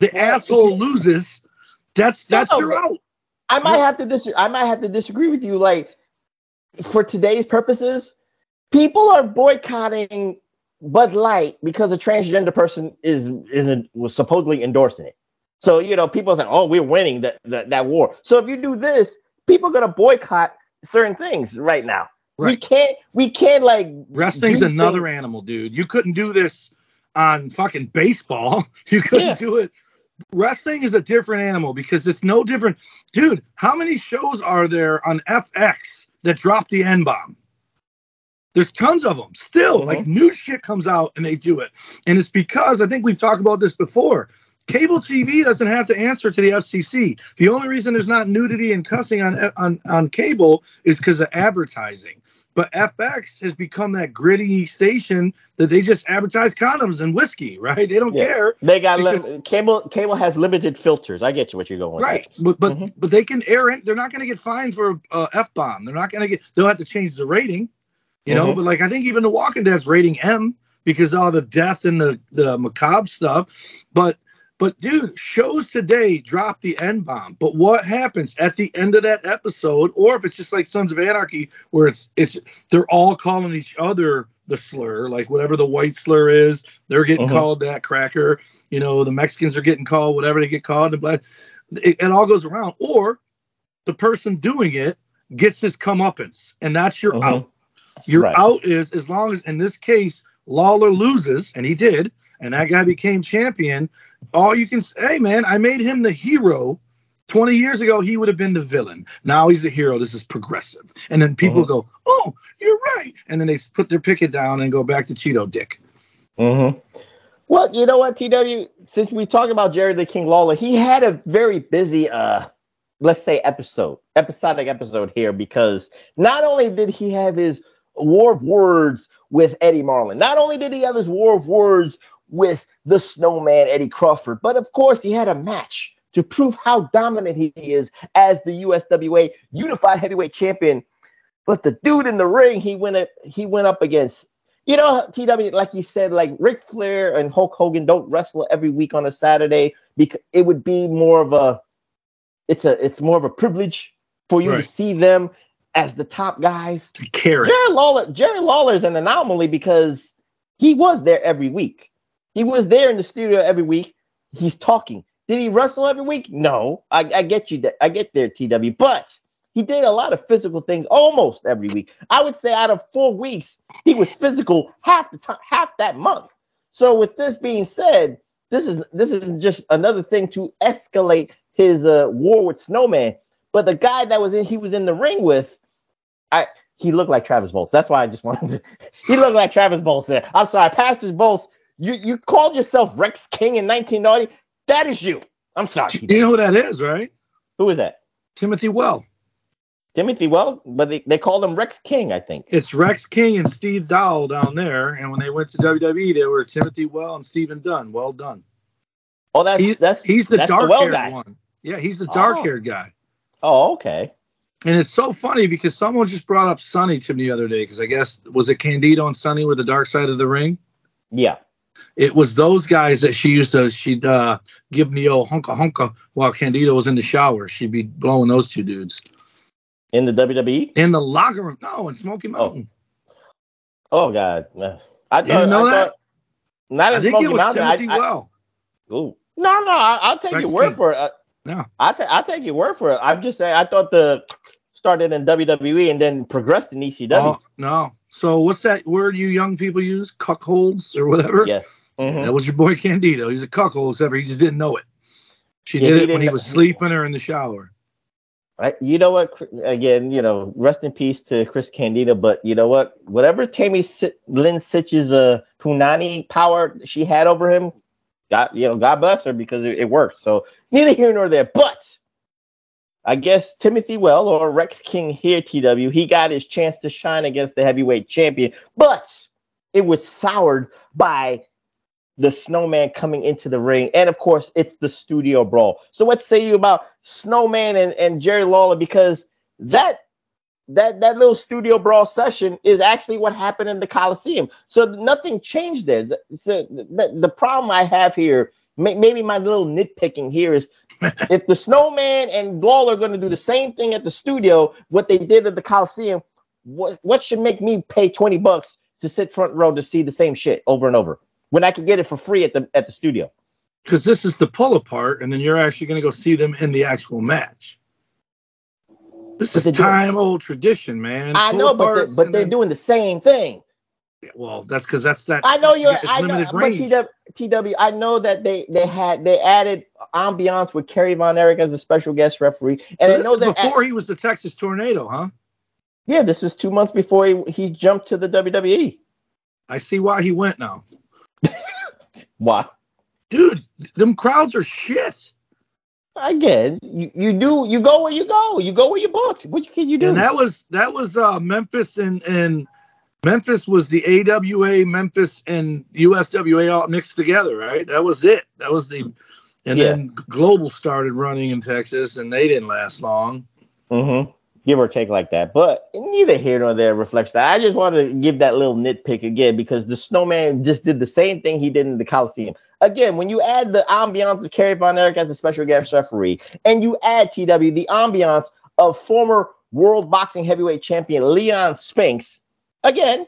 the Well, asshole loses, that's that's No, your out. I might have to dis- I might have to disagree with you. Like for today's purposes, people are boycotting Bud Light because a transgender person is is was supposedly endorsing it. So you know, people say, "Oh, we're winning that that, that war." So if you do this, people are gonna boycott certain things right now. We can't we can't like Wrestling's another things- animal, dude. You couldn't do this on fucking baseball. You couldn't Yeah. do it. Wrestling is a different animal because it's no different. Dude, how many shows are there on FX that drop the N bomb? There's tons of them still. Mhm. Like new shit comes out and they do it. And it's because I think we've talked about this before. Cable TV doesn't have to answer to the FCC. The only reason there's not nudity and cussing on on on cable is because of advertising. But FX has become that gritty station that they just advertise condoms and whiskey, right? They don't Yeah. care. They got Because- lim- cable. Cable has limited filters. I get you. What you're going with. Right, but but Mhm. but they can air it. They're not going to get fined for uh, f bomb. They're not going to get. They'll have to change the rating, you know. Mhm. But like I think even The Walking Dead's rating M because of all the death and the the macabre stuff. But but dude, shows today drop the N bomb. But what happens at the end of that episode, or if it's just like Sons of Anarchy, where it's it's they're all calling each other the slur, like whatever the white slur is, they're getting Mhm. called that cracker. You know, the Mexicans are getting called whatever they get called. The black, it, it all goes around. Or the person doing it gets his comeuppance, and that's your Mhm. out. Your Right. out is as long as in this case Lawler loses, and he did, and that guy became champion. All you can say, hey man, I made him the hero. 20 years ago, he would have been the villain. Now he's a hero. This is progressive. And then people Mhm. go, oh, you're right. And then they put their picket down and go back to Cheeto Dick. Mm-hmm. Well, you know what, TW? Since we talk about Jerry the King Lawler, he had a very busy, uh, let's say, episode, episodic episode here because not only did he have his war of words with Eddie Marlin, not only did he have his war of words with the Snowman Eddie Crawford, but of course he had a match to prove how dominant he is as the USWA Unified Heavyweight Champion. But the dude in the ring, he went up, he went up against you know, TW, like you said, like Ric Flair and Hulk Hogan don't wrestle every week on a Saturday because it would be more of a, it's a, it's more of a privilege for you Right. to see them as the top guys. Carrot. Jerry Lawler, Jerry Lawler is an anomaly because he was there every week. He was there in the studio every week. He's talking. Did he wrestle every week? No. I, I get you. That I get there, TW. But he did a lot of physical things almost every week. I would say out of four weeks, he was physical half the time, half that month. So with this being said, this is this is just another thing to escalate his uh, war with Snowman. But the guy that was in he was in the ring with, I he looked like Travis Bolts. That's why I just wanted to. He looked like Travis Bolts. I'm sorry, Pastors Bolts. You you called yourself Rex King in 1990. That is you. I'm sorry. You know who that is, right? Who is that? Timothy Well. Timothy Wells, but they, they called him Rex King, I think. It's Rex King and Steve Dowell down there. And when they went to WWE, they were Timothy Well and Stephen Dunn. Well done. Oh, that's He- that's He's the dark well haired guy. one. Yeah, he's the oh. dark haired guy. Oh, okay. And it's so funny because someone just brought up Sunny to me the other day because I guess was it Candido and Sunny were the dark side of the ring. Yeah. It was those guys that she used to she'd uh, give me old hunka hunka while Candido was in the shower. She'd be blowing those two dudes In the WWE? in the locker room. No, in Smoky Mountain. Oh God. Uh, I You didn't know I that? thought- Not I in think Smoky it was Mountain. Timothy I, I, Well. Ooh. No, no, I, I'll take your word for it. Uh, Yeah. I'll, ta- I'll take your word for it. I'm just saying, I thought the started in WWE and then progressed in ECW. Oh, no. So what's that word you young people use? Cuckolds or whatever? yes. Mhm. That was your boy Candido. He's a cuckold, except he just didn't know it. She Yeah, did it when he was sleeping or in the shower. You know what? Again, you know, rest in peace to Chris Candido. But you know what? Whatever Tammy Si- Lynn Sytch's uh, Punani power she had over him, God, you know, God bless her because it, it worked. So neither here nor there. But I guess Timothy Well or Rex King here, TW, he got his chance to shine against the heavyweight champion, but it was soured by the snowman coming into the ring. And of course, it's the studio brawl. So what say you about Snowman and, and Jerry Lawler? Because that that that little studio brawl session is actually what happened in the Coliseum. So nothing changed there. The, so the, the problem I have here, may, maybe my little nitpicking here is if the Snowman and Lawler are going to do the same thing at the studio, what they did at the Coliseum, what what should make me pay 20 bucks to sit front row to see the same shit over and over when I could get it for free at the at the studio? Because this is the pull apart, and then you're actually going to go see them in the actual match. This But is time old tradition, man. I know, but they, but they're then- doing the same thing. well, that's because that's that. I know you're. I know, limited but range. TW, TW, I know that they they had they added ambiance with Kerry Von Erich as a special guest referee, and So I know is that before he was the Texas Tornado, huh? yeah, this is two months before he, he jumped to the. WWE. I see why he went now. Why? dude, them crowds are shit. Again, you, you do you go where you go. You go where you booked. What can you do? And that was that was uh, Memphis and and Memphis was the AWA, Memphis and USWA all mixed together, right? That was it. That was the, and Yeah. then Global started running in Texas, and they didn't last long. Mm-hmm. Give or take like that. But neither here nor there reflects that. I just want to give that little nitpick again because the snowman just did the same thing he did in the Coliseum. Again, when you add the ambiance of Kerry Von Erich as a special guest referee, and you add TW the ambiance of former world boxing heavyweight champion Leon Spinks, again,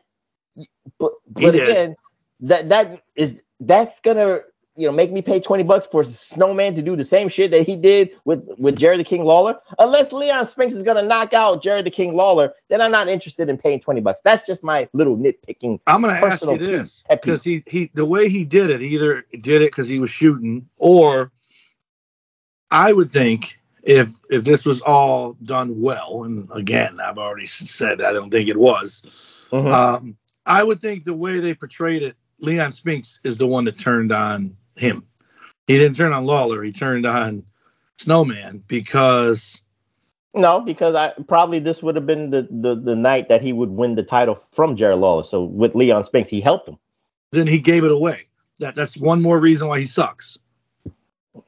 but but again, that that is that's gonna you know make me pay 20 bucks for snowman to do the same shit that he did with with jerry the king lawler unless leon spinks is gonna knock out jerry the king lawler then i'm not interested in paying 20 bucks that's just my little nitpicking I'm going to ask you this because he he the way he did it, either did it because he was shooting, or I would think if if this was all done well, and again, I've already said I don't think it was. Mhm. Um, I would think the way they portrayed it, Leon Spinks is the one that turned on him. He didn't turn on Lawler. He turned on Snowman because no because i probably this would have been the, the the night that he would win the title from jerry lawler so with leon spinks he helped him then he gave it away. That that's one more reason why he sucks.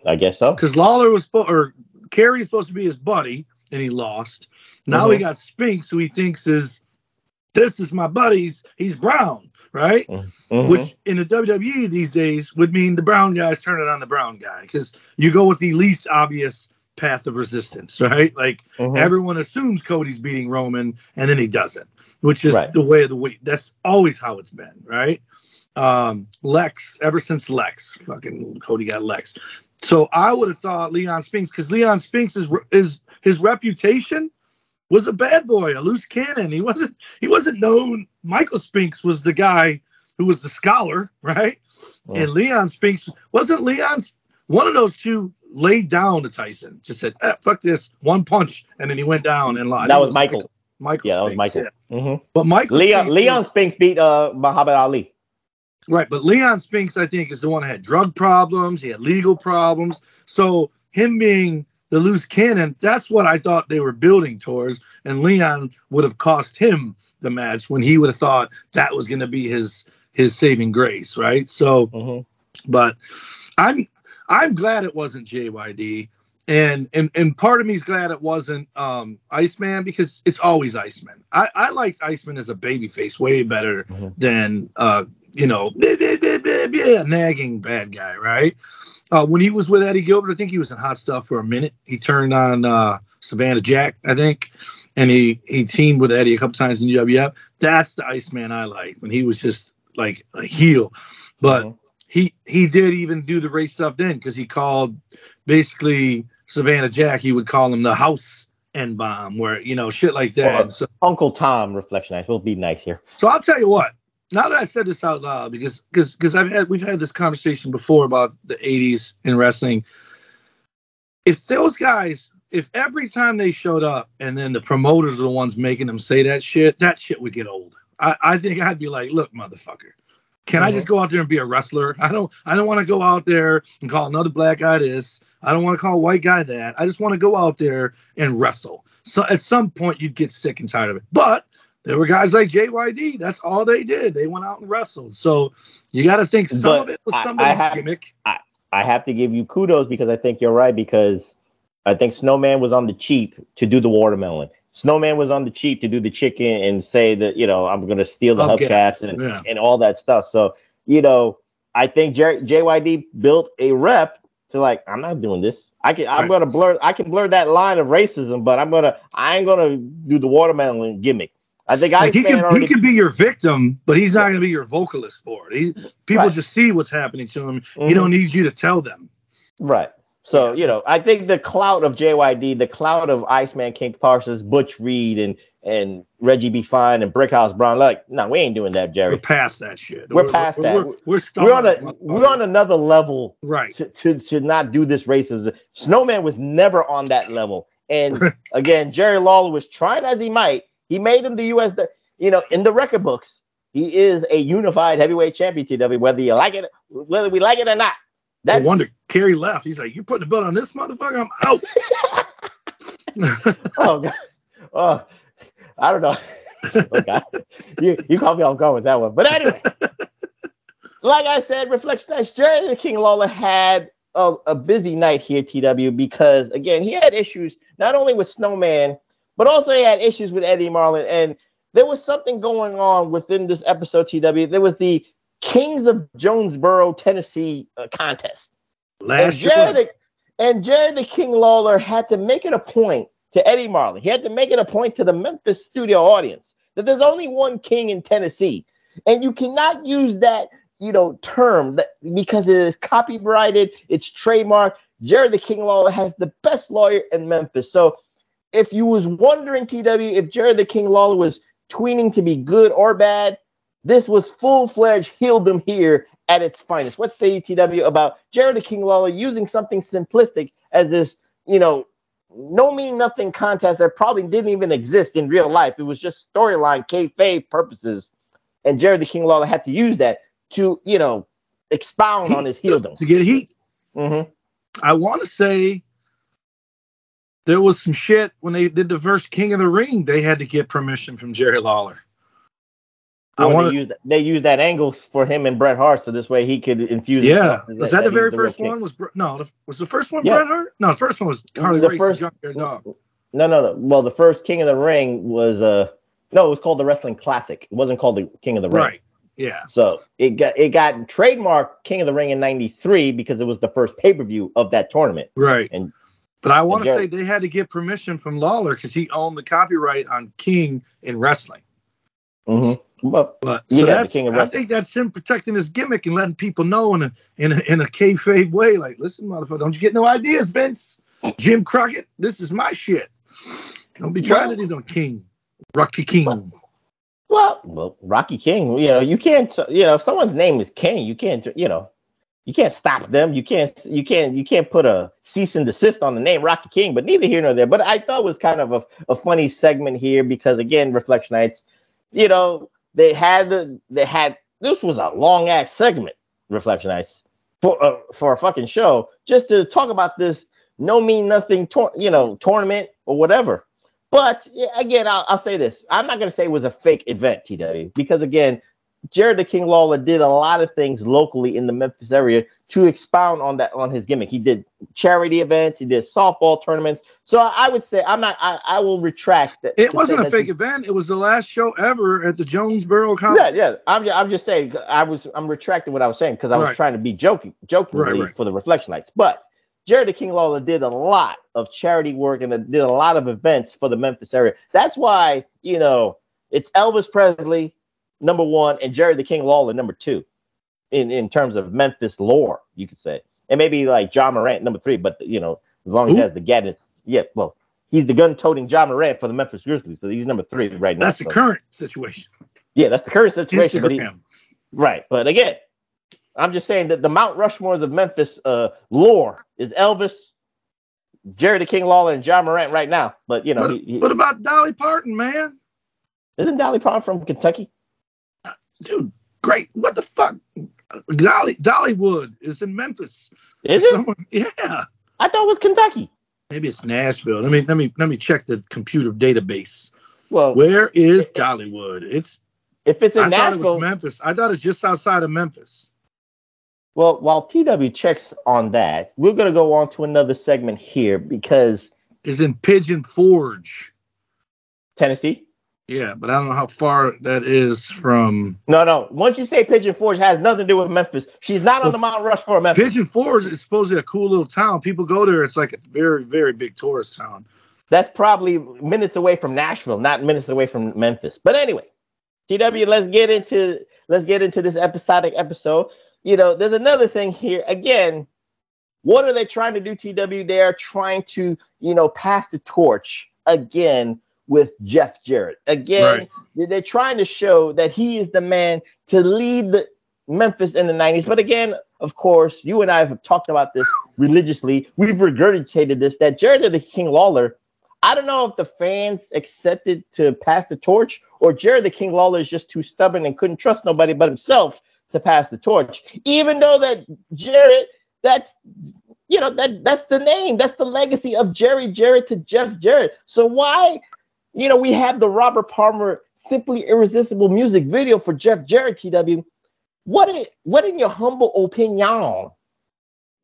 i guess so because Lawler was supposed or Kerry's supposed to be his buddy, and he lost. Now we Mhm. got Spinks, who he thinks is this is my buddy's. He's brown, right? Mhm. Which in the WWE these days would mean the brown guys turning on the brown guy because you go with the least obvious path of resistance, right? Like Mhm. everyone assumes Cody's beating Roman, and then he doesn't, which is Right. the way of the week. That's always how it's been, right? Um, Lex, ever since Lex, fucking Cody got Lex. So I would have thought Leon Spinks, because Leon Spinks is is his reputation was a bad boy, a loose cannon. He wasn't he wasn't known. Michael Spinks was the guy who was the scholar, right? And Leon Spinks wasn't Leon's one of those two laid down to Tyson. Just said, eh, "Fuck this," one punch, and then he went down and lost. that It was michael Michael. yeah that was michael yeah. Mhm. But Michael leon Spinks leon was- spinks beat uh muhammad ali Right, but Leon Spinks, I think, is the one that had drug problems. He had legal problems. So him being the loose cannon, that's what I thought they were building towards. And Leon would have cost him the match when he would have thought that was going to be his his saving grace, right? So, Mhm. but I'm I'm glad it wasn't JYD. And, and and part of me's glad it wasn't um, Iceman because it's always Iceman. I, I liked Iceman as a babyface way better Mhm. than uh, you know a nagging bad guy, right? Uh, when he was with Eddie Gilbert, I think he was in Hot Stuff for a minute. He turned on uh, Savannah Jack, I think, and he he teamed with Eddie a couple times in UWF. That's the Iceman I like when he was just like a heel, but Mhm. he he did even do the race stuff then because he called basically Savannah Jack. He would call him the House N bomb, where you know shit like that. Or- So uncle tom reflection i will be nice here so I'll tell you what. Now that I said this out loud, because because because I've had we've had this conversation before about the '80s in wrestling. If those guys, if every time they showed up and then the promoters are the ones making them say that shit, that shit would get old. I, I think I'd be like, look, motherfucker, can I just uh-huh. go out there and be a wrestler? I don't I don't want to go out there and call another black guy this. I don't want to call a white guy that. I just want to go out there and wrestle. So at some point you'd get sick and tired of it. But there were guys like JYD. That's all they did. They went out and wrestled. So you got to think some But of it was I- I somebody's have- gimmick. I have to give you kudos because I think you're right because I think Snowman was on the cheap to do the watermelon. Snowman was on the cheap to do the chicken and say that you know I'm going to steal the Okay. hubcaps and Yeah. and all that stuff. So you know I think Jer- JYD built a rep to like I'm not doing this. I can I'm Right. going to blur I can blur that line of racism, but I'm gonna I ain't going to do the watermelon gimmick. I think I he can already, he can be your victim, but he's not going to be your vocalist for it. He, people Right. just see what's happening to him. He Mhm. don't need you to tell them. Right. So, you know, I think the clout of JYD, the clout of Iceman King Parsons, Butch Reed, and and Reggie B. Fine and Brickhouse Brown, like, no, we ain't doing that, Jerry. We're past that shit. We're past that. We're, we're, We're on a we're on another level right. to, to, to not do this racism. Snowman was never on that level. And again, Jerry Lawler was trying as he might. He made him the US, you know, in the record books. He is a unified heavyweight champion, TW, whether you like it, whether we like it or not. No That wonder Kerry left. He's like, "You're putting the belt on this motherfucker. I'm out." oh god, oh, I don't know. oh god, you you caught me off guard with that one. But anyway, like I said, Reflectionites, Jerry the King Lawler had a, a busy night here, TW, because again he had issues not only with Snowman, but also he had issues with Eddie Marlin, and there was something going on within this episode, TW. There was the Kings of Jonesboro, Tennessee uh, contest. And Last Jerry, year, the, and Jerry the King Lawler had to make it a point to Eddie Marlin. He had to make it a point to the Memphis studio audience that there's only one king in Tennessee, and you cannot use that you know term that because it is copyrighted, it's trademark. Jerry the King Lawler has the best lawyer in Memphis. So if you was wondering, TW, if Jared the King Lawler was tweening to be good or bad, this was full fledged heeldom here at its finest. What say you, TW, about Jared the King Lawler using something simplistic as this, you know, no mean nothing contest that probably didn't even exist in real life. It was just storyline, kayfabe purposes, and Jared the King Lawler had to use that to, you know, expound on his heeldom to get heat. Mm-hmm. I want to say there was some shit when they did the first King of the Ring. They had to get permission from Jerry Lawler. I want they to. used they used that angle for him and Bret Hart, so this way he could infuse. Yeah, was that the very first king. one? Was no? the- Was the first one Yeah. Bret Hart? No, the first one was Harley The Race first- and Junkyard Dog. No, no, no. Well, the first King of the Ring was uh no, it was called the Wrestling Classic. It wasn't called the King of the Ring. Right. Yeah. So it got it got trademarked King of the Ring in '93 because it was the first pay per view of that tournament. Right. And But I want to say they had to get permission from Lawler because he owned the copyright on King in wrestling. Mm-hmm. But But so that's King of I think that's him protecting his gimmick and letting people know in a in a in a kayfabe way. Like, listen, motherfucker, don't you get no ideas, Vince? Jim Crockett, this is my shit. Don't be trying to do no King, Rocky King. well, well, Rocky King. You know, you can't. You know, if someone's name is King, you can't. You know, you can't stop them. You can't. You can't. You can't put a cease and desist on the name Rocky King. But neither here nor there. But I thought it was kind of a, a funny segment here because again, Reflectionites. You know, they had the they had this was a long ass segment. Reflectionites for uh, for a fucking show just to talk about this no mean nothing tour, you know tournament or whatever. But yeah, again, I'll, I'll say this: I'm not to say it was a fake event, TW, because again, Jared the King Lawler did a lot of things locally in the Memphis area to expound on that on his gimmick. He did charity events, he did softball tournaments. So I would say I'm not. I, I will retract that. It wasn't a fake the- event. It was the last show ever at the Jonesboro College. Yeah, yeah. I'm, I'm just saying. I was. I'm retracting what I was saying because I was Right. trying to be joking, jokingly Right, right. for the reflection lights. But Jared the King Lawler did a lot of charity work and did a lot of events for the Memphis area. That's why you know it's Elvis Presley number one and Jerry the King Lawler number two, in in terms of Memphis lore, you could say, and maybe like Ja Morant number three. But you know, as long as he has the Gaddis, yeah. Well, he's the gun-toting Ja Morant for the Memphis Grizzlies, but he's number three right now. That's the so- current situation. Yeah, that's the current situation. But he, Right. But again, I'm just saying that the Mount Rushmores of Memphis uh, lore is Elvis, Jerry the King Lawler, and Ja Morant right now. But you know, What, he, he, what about Dolly Parton, man? isn't Dolly Parton from Kentucky? Dude, great. What the fuck? Dolly Dollywood is in Memphis. Is it? Someone- yeah. I thought it was Kentucky. Maybe it's Nashville. Let me let me let me check the computer database. Well, Where is Dollywood? It's if it's in I thought it Nashville, was Memphis. I thought it's just outside of Memphis. well, while TW checks on that, we're gonna go on to another segment here because Is in Pigeon Forge. Tennessee. Yeah, but I don't know how far that is from No, no. Once you say Pigeon Forge has nothing to do with Memphis, she's not on the Mount Rushmore Memphis. Pigeon Forge is supposedly a cool little town. People go there. It's like a very, very big tourist town. That's probably minutes away from Nashville, not minutes away from Memphis. But anyway, TW, let's get into let's get into this episodic episode. You know, there's another thing here. Again, what are they trying to do, TW? They are trying to, you know, pass the torch again with Jeff Jarrett. Again, they're trying to show that he is the man to lead the Memphis in the 90s. But again, of course, you and I have talked about this religiously. We've regurgitated this that Jared the King Lawler I don't know if the fans accepted to pass the torch or Jared the King Lawler is just too stubborn and couldn't trust nobody but himself to pass the torch. Even though that Jared that's you know that that's the name, that's the legacy of Jerry Jarrett to Jeff Jarrett. So why, you know, we have the Robert Palmer simply irresistible music video for Jeff Jarrett TW. What in, what in your humble opinion?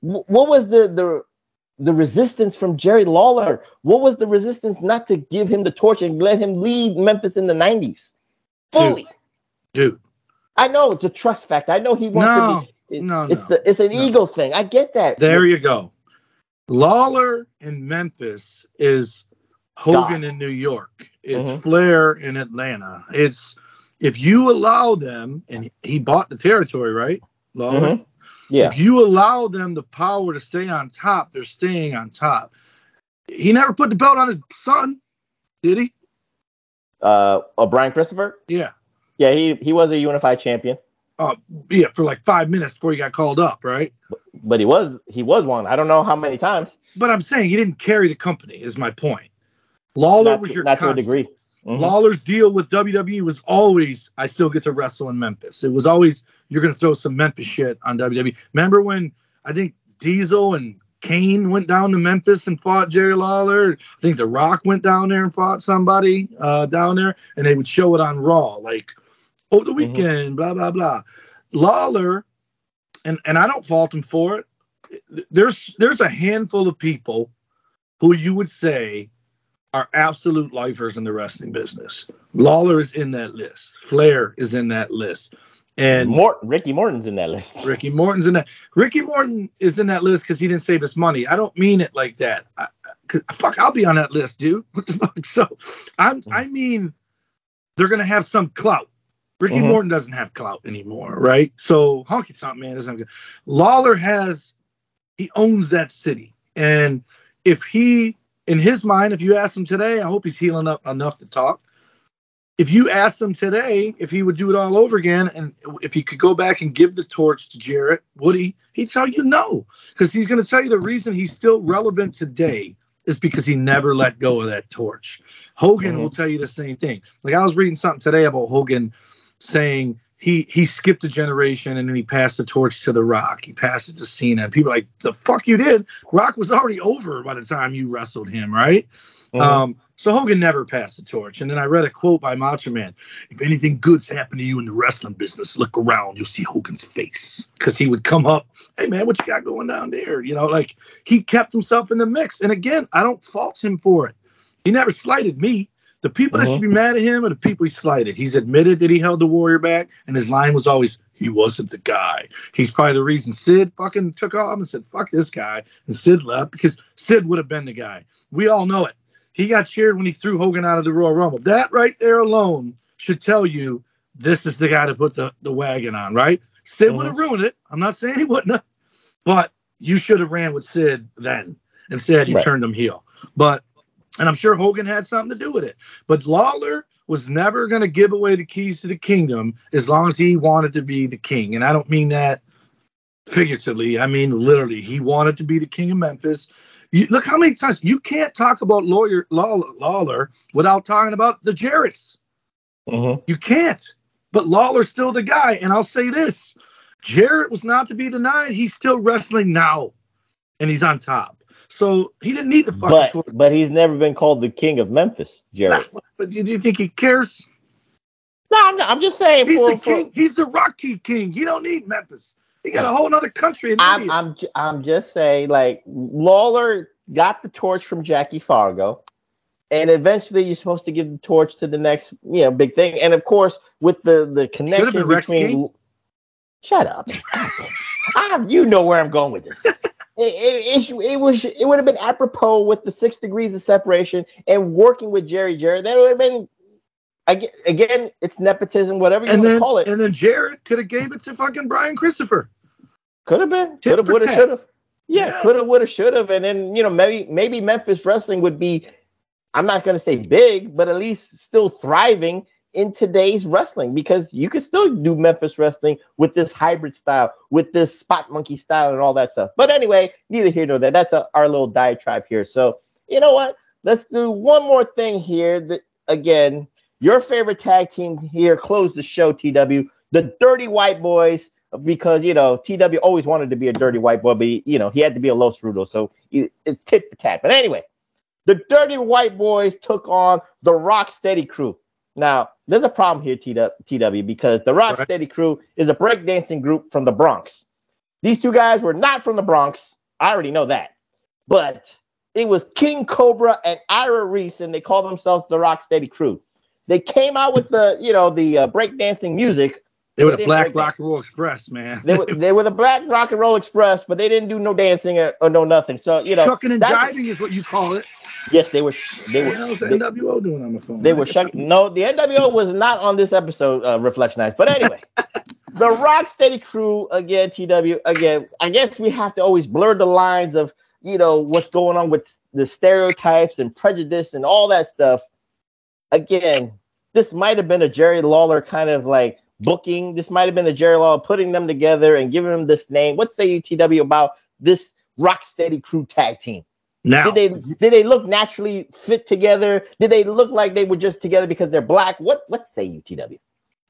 What was the the the resistance from Jerry Lawler? What was the resistance not to give him the torch and let him lead Memphis in the 90s? Fully. Dude, I know it's a trust factor. I know he wants No, to be. it- no, it's no, the it's an no. ego thing. I get that. there you go. Lawler in Memphis is Hogan in New York. It's Mhm. Flair in Atlanta. It's if you allow them, and he bought the territory, right? Mhm. Yeah. If you allow them the power to stay on top, they're staying on top. He never put the belt on his son, did he? Uh, oh, Brian Christopher. Yeah. Yeah, he he was a unified champion, Uh, yeah, for like five minutes before he got called up, right? but he was he was one. I don't know how many times. But I'm saying he didn't carry the company, is my point. Lawler Not was to, your not to a constant. degree. Mhm. Lawler's deal with WWE was always, I still get to wrestle in Memphis. It was always, you're going to throw some Memphis shit on WWE. Remember when I think Diesel and Kane went down to Memphis and fought Jerry Lawler? I think The Rock went down there and fought somebody uh, down there, and they would show it on Raw, like, oh, the weekend, blah, blah, blah. Lawler, and, and I don't fault him for it. There's there's a handful of people who you would say are absolute lifers in the wrestling business. Lawler is in that list. Flair is in that list. And Mort, Ricky Morton's in that list. Ricky Morton's in that. Ricky Morton is in that list because he didn't save his money. I don't mean it like that. I, fuck, I'll be on that list, dude. What the fuck? So, I'm. I mean, they're gonna have some clout. Ricky Mhm. Morton doesn't have clout anymore, right? So Honky Tonk Man doesn't have. good- Lawler has. He owns that city, and if he, in his mind, if you ask him today, I hope he's healing up enough to talk if you asked him today if he would do it all over again and if he could go back and give the torch to Jarrett, would he? He'd tell you no, because he's going to tell you the reason he's still relevant today is because he never let go of that torch. Hogan Mhm. will tell you the same thing. Like I was reading something today about Hogan saying he he skipped a generation and then he passed the torch to The Rock. He passed it to Cena. And people are like, the fuck you did? Rock was already over by the time you wrestled him, right? Mhm. Um, so Hogan never passed the torch. And then I read a quote by Macho Man: "If anything good's happened to you in the wrestling business, look around. You'll see Hogan's face." Because he would come up, "Hey man, what you got going down there?" You know, like he kept himself in the mix. And again, I don't fault him for it. He never slighted me. The people that Mhm. should be mad at him are the people he slighted. He's admitted that he held the Warrior back, and his line was always, "He wasn't the guy." He's probably the reason Sid fucking took off and said, "Fuck this guy," and Sid left because Sid would have been the guy. We all know it. He got cheered when he threw Hogan out of the Royal Rumble. That right there alone should tell you this is the guy to put the, the wagon on, right? Sid would have ruined it. I'm not saying he wouldn't have, but you should have ran with Sid then. Instead, you Right. turned him heel. But and I'm sure Hogan had something to do with it. But Lawler was never going to give away the keys to the kingdom as long as he wanted to be the king. And I don't mean that figuratively. I mean literally. He wanted to be the king of Memphis. You, look how many times you can't talk about lawyer Lawler, Lawler without talking about the Jarretts. Mhm. You can't. But Lawler's still the guy. And I'll say this Jarrett was not to be denied. He's still wrestling now, and he's on top. So he didn't need the fucking But torch. but he's never been called the king of Memphis, Jarrett. But do you think he cares? No, I'm, not- I'm just saying. He's for, the for- king. He's the Rocky king. He don't need Memphis. He got a whole other country in I'm, I'm, I'm just saying, like Lawler got the torch from Jackie Fargo, and eventually you're supposed to give the torch to the next, you know, big thing. And of course, with the the connection between, King. shut up, I, you know where I'm going with this. It, it, it, it was it would have been apropos with the six degrees of separation and working with Jerry Jarrett. That would have been again, again it's nepotism, whatever you and want to then call it. and then Jarrett could have gave it to fucking Brian Christopher. Could have been. Could have. Would have. Should have. Yeah. Yeah. Could have. Would have. Should have. And then you know maybe maybe Memphis wrestling would be. I'm not going to say big, but at least still thriving in today's wrestling because you could still do Memphis wrestling with this hybrid style, with this spot monkey style, and all that stuff. But anyway, neither here nor there. That's a, our little diatribe here. So you know what? Let's do one more thing here. That again, your favorite tag team here. Close the show. TW. The Dirty White Boys because you know TW always wanted to be a dirty white boy, but he, you know he had to be a Los Rudos, so it- it's tit for tat. But anyway, the dirty white boys took on the Rock Steady crew. Now there's a problem here, TW, TW because the Rock. Steady crew is a breakdancing group from the Bronx. These two guys were not from the Bronx. I already know that, but it was King Cobra and Ira Reese, and they call themselves the Rock Steady crew. They came out with the you know the uh, breakdancing music. They were They the Black Rock and Roll Express, man. They were they were the Black Rock and Roll Express, but they didn't do no dancing or, or no nothing. So you know, Shucking and jiving is what you call it. Yes, they were. They What the the were. They, NWO doing on the phone? they were shucking. No, the NWO was not on this episode, uh, Reflectionites. But anyway, the Rocksteady crew again. TW again. I guess we have to always blur the lines of you know what's going on with the stereotypes and prejudice and all that stuff. Again, this might have been a Jerry Lawler kind of like booking. This might have been a Jerry Lawler putting them together and giving them this name. What say you, TW, about this Rocksteady crew tag team? Now, Did they did they look naturally fit together? Did they look like they were just together because they're black? What what say you, TW?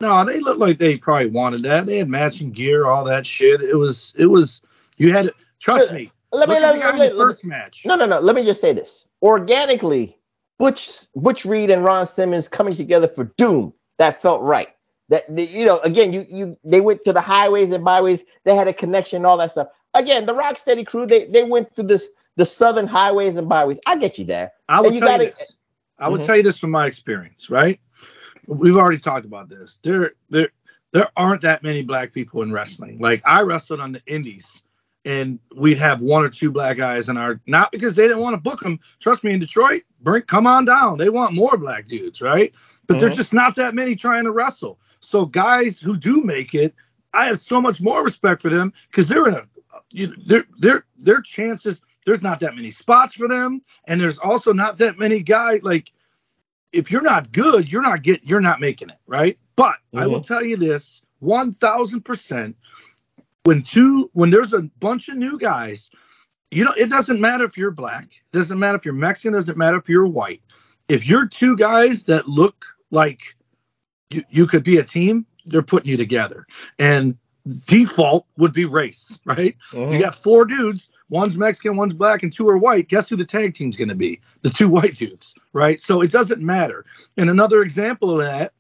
no, they looked like they probably wanted that. They had matching gear, all that shit. It was, it was. You had, trust me. Let me let me, let me, first match. no no no. Let me just say this. Organically, Butch Butch Reed and Ron Simmons coming together for Doom that felt right. That the, you know again you you they went to the highways and byways. They had a connection, all that stuff. Again, the Rocksteady crew they they went through this the southern highways and byways. I get you there. I will you tell you gotta- this. I would Mhm. tell you this from my experience, right? We've already talked about this. There, there, there aren't that many black people in wrestling. Like I wrestled on the indies, and we'd have one or two black guys in our. Not because they didn't want to book them. Trust me, in Detroit, bring come on down. They want more black dudes, right? But there's Mhm. just not that many trying to wrestle. So guys who do make it, I have so much more respect for them because they're in a. You, their their their chances. There's not that many spots for them, and there's also not that many guys like if you're not good, you're not get you're not making it, right? But I will mm-hmm. tell you this, one thousand percent. When two when there's a bunch of new guys, you know, it doesn't matter if you're black, doesn't matter if you're Mexican, doesn't matter if you're white. If you're two guys that look like you, you could be a team, they're putting you together. And default would be race, right? You mm-hmm. got four dudes, one's Mexican, one's black, and two are white. Guess who the tag team's going to be? The two white dudes, right? So it doesn't matter. And another example of that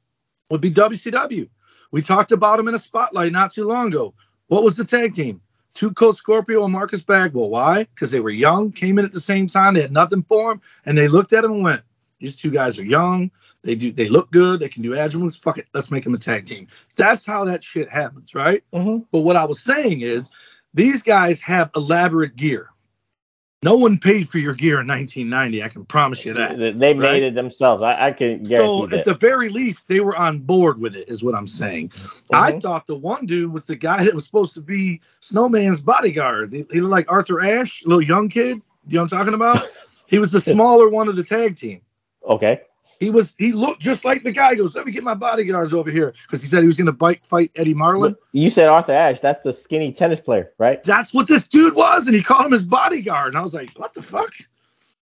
would be WCW. We talked about them in a spotlight not too long ago. What was the tag team? Two Cold Scorpio and Marcus Bagwell. Why? Because they were young, came in at the same time. They had nothing for them, and they looked at them and went, "These two guys are young. They do. They look good. They can do agile moves. Fuck it. Let's make them a tag team." That's how that shit happens, right? Mhm. But what I was saying is, these guys have elaborate gear. No one paid for your gear in 1990. I can promise you that. They they made right? it themselves. I, I can guarantee So that. at the very least, they were on board with it, is what I'm saying. I Mhm. thought the one dude was the guy that was supposed to be Snowman's bodyguard. He, he looked like Arthur Ashe, little young kid. You know what I'm talking about? He was the smaller one of the tag team. okay. He was he looked just like the guy. He goes, let me get my bodyguards over here because he said he was going to bike fight Eddie Marlin. You said Arthur Ashe. That's the skinny tennis player, right? That's what this dude was, and he called him his bodyguard. And I was like, what the fuck?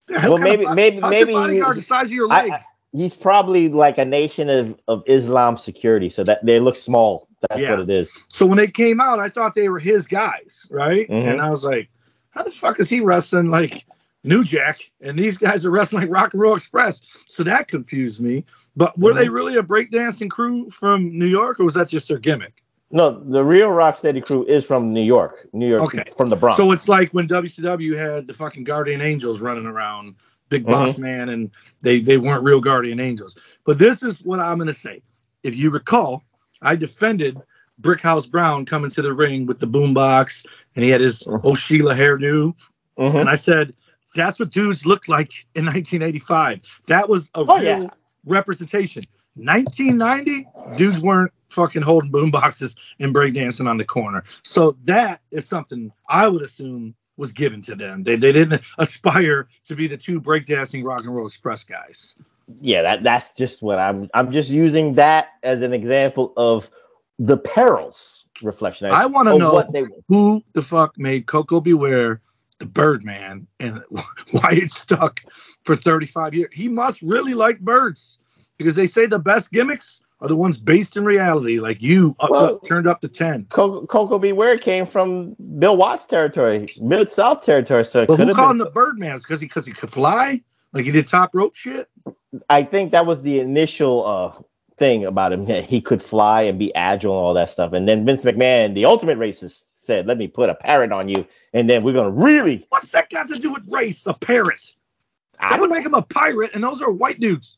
The Well, kind of maybe- maybe- how's maybe your he- bodyguard the size of your leg. I- he's probably like a nation of, of Islam security, so that they look small. That's Yeah. what it is. So when they came out, I thought they were his guys, right? Mhm. And I was like, how the fuck is he wrestling like New Jack? And these guys are wrestling like Rock and Roll Express. So that confused me. But were Mm-hmm. they really a breakdancing crew from New York or was that just their gimmick? No, the real Rocksteady crew is from New York, New York, Okay. from the Bronx. So it's like when WCW had the fucking Guardian Angels running around, Big Boss Mm-hmm. Man, and they, they weren't real Guardian Angels. But this is what I'm going to say. If you recall, I defended Brickhouse Brown coming to the ring with the boombox and he had his Mhm. O'Sheila hairdo. Mhm. And I said, that's what dudes looked like in 1985. That was a Oh, real yeah. representation. 1990, dudes weren't fucking holding boomboxes and breakdancing on the corner. So that is something I would assume was given to them. They, they didn't aspire to be the two breakdancing rock and roll express guys. yeah, that that's just what I'm. I'm just using that as an example of the perils reflection. I want to know what they. who the fuck made Koko B. Ware the Birdman and why it stuck for 35 years. He must really like birds because they say the best gimmicks are the ones based in reality, like you up, Well- up- turned up to ten. Coco, Koko B. Ware came from Bill Watts territory, Mid South territory. So But who called been. him the Birdman? Because he because he could fly, like he did top rope shit. I think that was the initial uh, thing about him. that He could fly and be agile and all that stuff. And then Vince McMahon, the ultimate racist, said, "Let me put a parrot on you, and then we're gonna really." What's that got to do with race? A parrot. I would make him a pirate, and those are white dudes.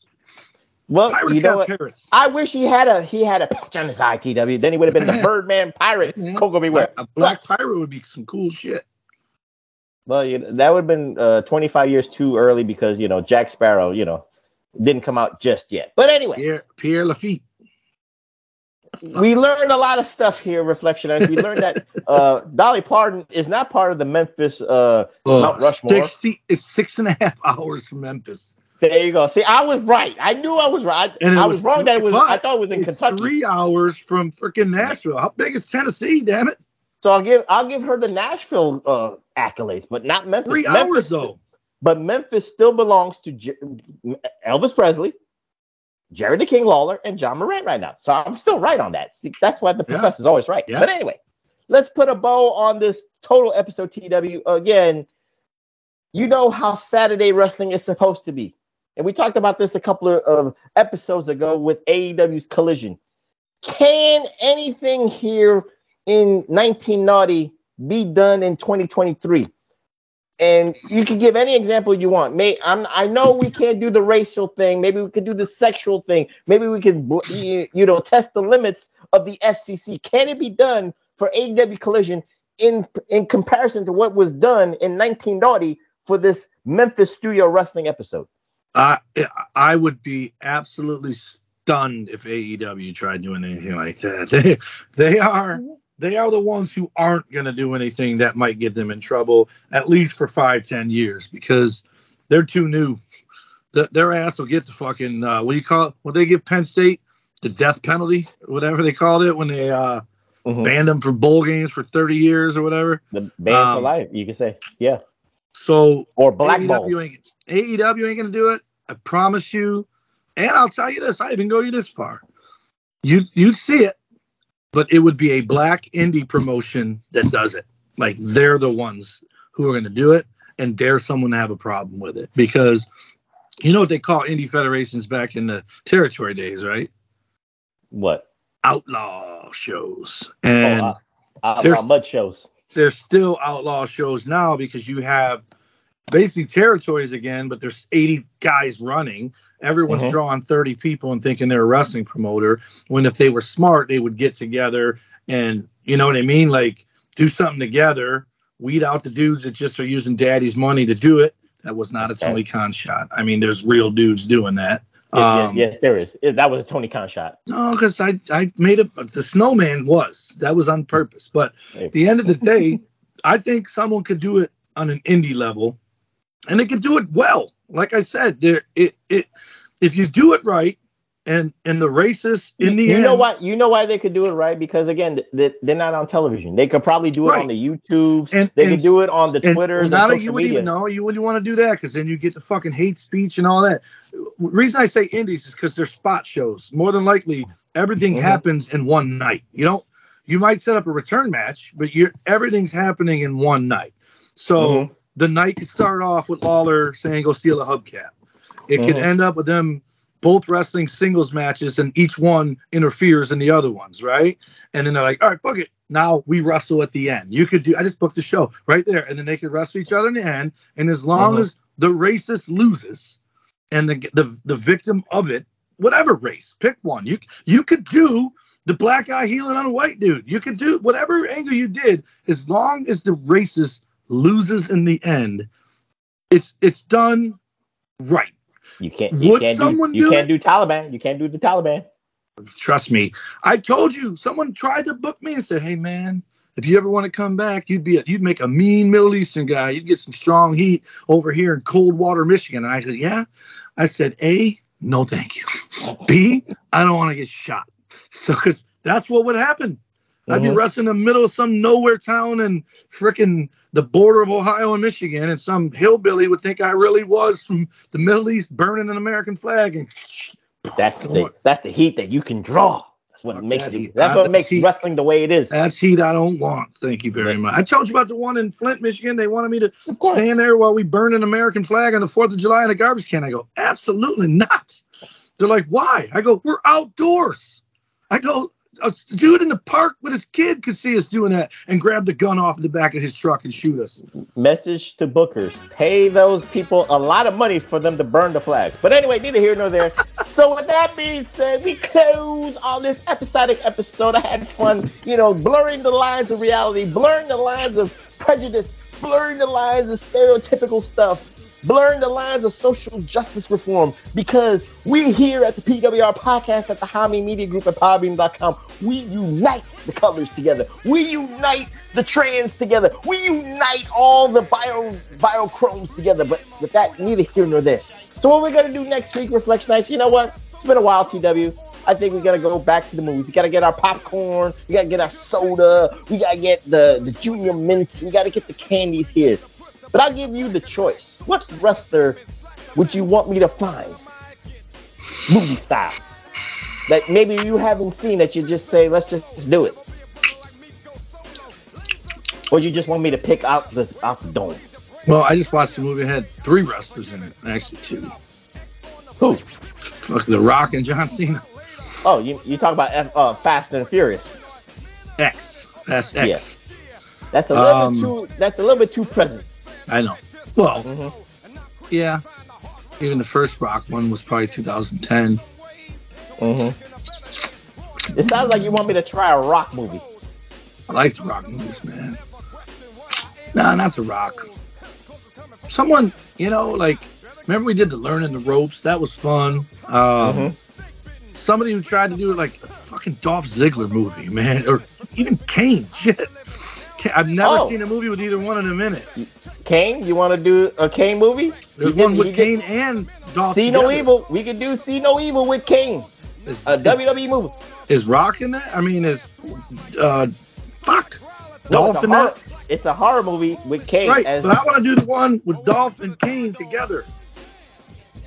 Well, Pirates you know what? I wish he had a he had a patch on his ITW. Then he would have been the Birdman pirate. Koko B. Ware. A black pirate would be some cool shit. Well, you know, that would have been uh, 25 years too early because you know Jack Sparrow, you know, didn't come out just yet. But anyway, Pierre, Pierre Lafitte. We learned a lot of stuff here, Reflection Reflectionites. We learned that uh, Dolly Parton is not part of the Memphis uh, Mount Rushmore. 60, it's six and a half hours from Memphis. There you go. See, I was right. I knew I was right. And I was, wrong that it was. I thought it was in it's Kentucky. Three hours from freaking Nashville. How big is Tennessee? Damn it! So I'll give I'll give her the Nashville uh, accolades, but not Memphis. Three Memphis, hours though. But Memphis still belongs to J- Elvis Presley, Jerry the King Lawler, and Ja Morant right now. So I'm still right on that. See, that's why the Yeah. professor's always right. Yeah. But anyway, let's put a bow on this total episode TW. Again, you know how Saturday wrestling is supposed to be. And we talked about this a couple of, of episodes ago with AEW's Collision. Can anything here in 1990 be done in 2023? And you can give any example you want. May I'm, I know we can't do the racial thing. Maybe we could do the sexual thing. Maybe we could, you know, test the limits of the FCC. Can it be done for AEW Collision in in comparison to what was done in 1990 for this Memphis Studio Wrestling episode? I I would be absolutely stunned if AEW tried doing anything like that. They they are they are the ones who aren't going to do anything that might get them in trouble at least for five ten years because they're too new. The, their ass will get the fucking uh, what do you call it? What they give Penn State the death penalty, whatever they called it when they uh, Mhm. banned them for bowl games for thirty years or whatever. The ban for Um, life, you can say, yeah, So or black. AEW ain't, AEW ain't gonna do it. I promise you. And I'll tell you this: I even go you this far. You you'd see it, but it would be a black indie promotion that does it. Like they're the ones who are gonna do it, and dare someone to have a problem with it because you know what they call indie federations back in the territory days, right? What? Outlaw shows, and oh, uh, uh, mud shows. there's still outlaw shows now because you have basically territories again, but there's 80 guys running. Everyone's Mhm. drawing 30 people and thinking they're a wrestling promoter. When if they were smart, they would get together and you know what I mean, like do something together, weed out the dudes that just are using daddy's money to do it. That was not a. Tony Khan shot. I mean, there's real dudes doing that. Yeah, Um, yeah, yes, there is. That was a Tony Khan shot. no, because I I made it. The snowman was that was on purpose. But at the end of the day, I think someone could do it on an indie level, and they can do it well. Like I said, there it it if you do it right, and and the racists in the you end, know why? You know why they could do it right? Because again, th- th- they're not on television. They could probably do it Right. on the YouTubes. And- they and- could do it on the Twitters and now that you wouldn't even know you wouldn't want to do that because then you get the fucking hate speech and all that. Reason I say indies is because they're spot shows. More than likely, everything Mhm. happens in one night. You don't. You might set up a return match, but you're everything's happening in one night. So Mhm. The night could start off with Lawler saying, "Go steal a hubcap." It could Mhm. end up with them both wrestling singles matches, and each one interferes in the other ones, right? And then they're like, "All right, fuck it." Now we wrestle at the end. You could do. I just booked the show right there, and then they could wrestle each other in the end. And as long Mhm. as the racist loses, and the the the victim of it, whatever race, pick one. You you could do the black guy healing on a white dude. You could do whatever angle you did, as long as the racist loses in the end. It's it's done right. You can't. You Would can't someone do, you do can't it? do Taliban. You can't do the Taliban. Trust me. I told you. Someone tried to book me and said, "Hey man, if you ever want to come back, you'd be a, you'd make a mean Middle Eastern guy. You'd get some strong heat over here in Coldwater, Michigan." And I said, "Yeah." I said, "A, no, thank you. B, I don't want to get shot." So, because that's what would happen. I'd be uh-huh. wrestling in the middle of some nowhere town and frickin' the border of Ohio and Michigan, and some hillbilly would think I really was from the Middle East burning an American flag and That's the that's the heat that you can draw. That's what Fuck makes that it, that's what makes heat. wrestling the way it is. That's heat I don't want. Thank you very much. I told you about the one in Flint, Michigan. They wanted me to stand there while we burn an American flag on the 4th of July in a garbage can. I go, absolutely not. They're like, why? I go, we're outdoors. I go, a dude in the park with his kid could see us doing that and grab the gun off the back of his truck and shoot us. Message to bookers: pay those people a lot of money for them to burn the flags. But anyway, neither here nor there. so with that being said, we close on this episodic episode. I had fun, you know, blurring the lines of reality, blurring the lines of prejudice, blurring the lines of stereotypical stuff. Blurring the lines of social justice reform because we here at the PWR podcast at the Hami Media Group at Podbean.com, we unite the colors together. We unite the trans together. We unite all the bio biochromes together. But with that, neither here nor there. So what we're gonna do next week, Reflection Nights, you know what? It's been a while, TW. I think we gotta go back to the movies. We gotta get our popcorn. We gotta get our soda. We gotta get the the junior mints. We gotta get the candies here. But I'll give you the choice. What wrestler would you want me to find? Movie style. That maybe you haven't seen that you just say, let's just do it. Or you just want me to pick out the out the dome. Well, I just watched the movie. It had three wrestlers in it. Actually, two. Who? Fuck, The Rock and John Cena. Oh, you you talk about F, uh, Fast and Furious. X. That's X. Yes. That's a little Um, bit too. That's a little bit too present. I know. Well, Mhm. yeah. Even the first Rock one was probably 2010. Mm-hmm. It sounds like you want me to try a rock movie. I like the Rock movies, man. Nah, not the Rock. Someone, you know, like, remember we did the Learning the Ropes? That was fun. Um, Somebody who tried to do like a fucking Dolph Ziggler movie, man, or even Kane. Shit. I've never Oh. seen a movie with either one in a minute. Kane, you want to do a Kane movie? There's He did- one with Kane and Dolph. See no evil. We could do See No Evil with Kane. Is, A is- WWE movie. is Rock in that? I mean, is uh, fuck No, Dolph it's, a in horror, that? it's a horror movie with Kane. Right, as, but I want to do the one with Dolph and Kane together.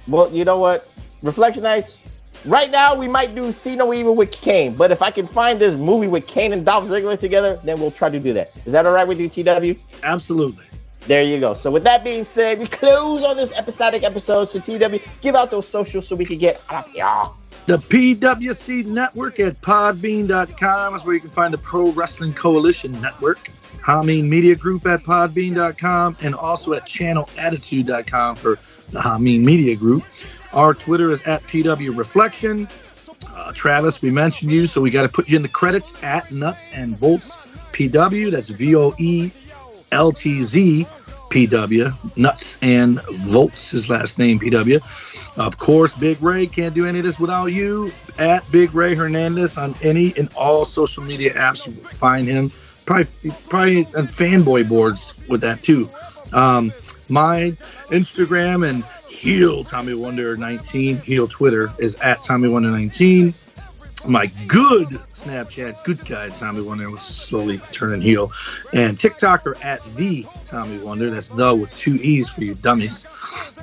well, you know what? Reflection Nights. Right now, we might do See No Evil with Kane, but if I can find this movie with Kane and Dolph Ziggler together, then we'll try to do that. Is that all right with you, TW? Absolutely. There you go. So with that being said, we close on this episodic episode. So TW, give out those socials so we can get out of here. The PWC Network at podbean.com is where you can find the Pro Wrestling Coalition Network. Hameen Media Group at podbean.com and also at channelattitude.com for the Hameen Media Group. Our Twitter is at PW Reflection. Uh, Travis, we mentioned you, so we got to put you in the credits at Nuts and Bolts PW. That's V O E L T Z PW. Nuts and Voeltz, his last name, PW. Of course, Big Ray can't do any of this without you. At Big Ray Hernandez on any and all social media apps, you will find him. Probably, probably on fanboy boards with that too. Um, my Instagram and heel Tommy Wonder 19 heel Twitter is at Tommy Wonder 19. My good Snapchat, good guy Tommy Wonder was slowly turning heel, and TikTok are at the Tommy Wonder. That's the with two e's for you dummies.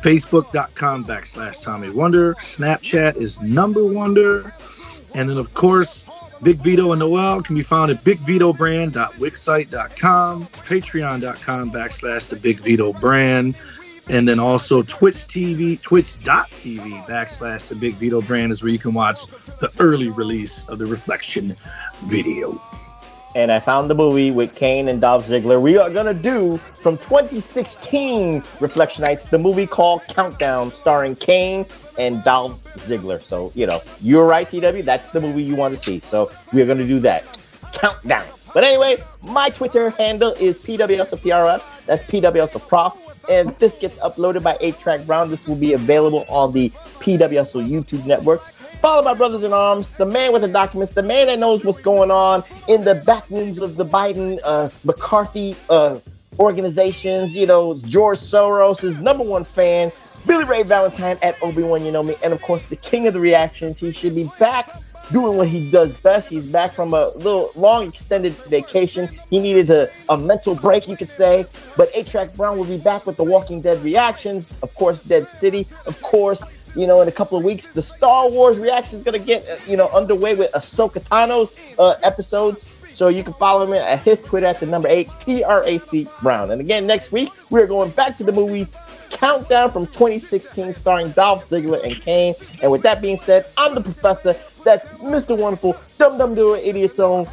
Facebook.com backslash Tommy Wonder. Snapchat is number Wonder, and then of course Big Vito and Noel can be found at bigvitobrand.wixsite.com, patreon.com backslash the Big Vito brand, and then also Twitch TV, twitch.tv backslash the Big Vito brand is where you can watch the early release of the Reflection video. and I found the movie with Kane and Dolph Ziggler. We are gonna do from 2016 Reflection Nights, the movie called Countdown, starring Kane and Dolph Ziggler. So you know, you're right, TW. That's the movie you want to see. So we are gonna do that. Countdown. But anyway, my Twitter handle is PWSOPRF. That's. And if this gets uploaded by 8 Track Brown, this will be available on the PWSO YouTube network. Follow my brothers in arms, the man with the documents, the man that knows what's going on in the back rooms of the Biden uh, McCarthy uh, organizations. You know, George Soros, his number one fan, Billy Ray Valentine at Obi Wan, you know me, and of course the king of the reactions. He should be back doing what he does best. He's back from a little long extended vacation. He needed a, a mental break, you could say. But 8 Track Brown will be back with the Walking Dead reactions. Of course, Dead City. Of course, you know, in a couple of weeks, the Star Wars reaction is gonna get uh, you know underway with Ahsoka Tano's uh, episodes. So you can follow me at his Twitter at the number eight T R A C Brown. And again, next week we're going back to the movies countdown from 2016, starring Dolph Ziggler and Kane. And with that being said, I'm the professor. That's Mr. Wonderful, Dum Dum Doer, Idiot Own.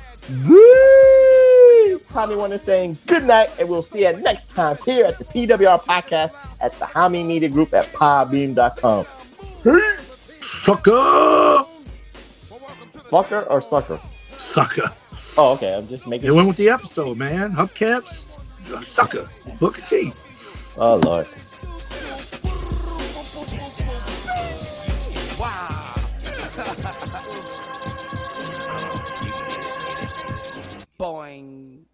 Woo! Tommy Wonder saying good night, and we'll see you next time here at the PWR podcast at the Hami Media Group at podbean.com. Sucker! Fucker or sucker? Sucker. Oh, okay. I'm just making. It went with the episode, man. Hubcaps, sucker. Booker T. Oh Lord. boing.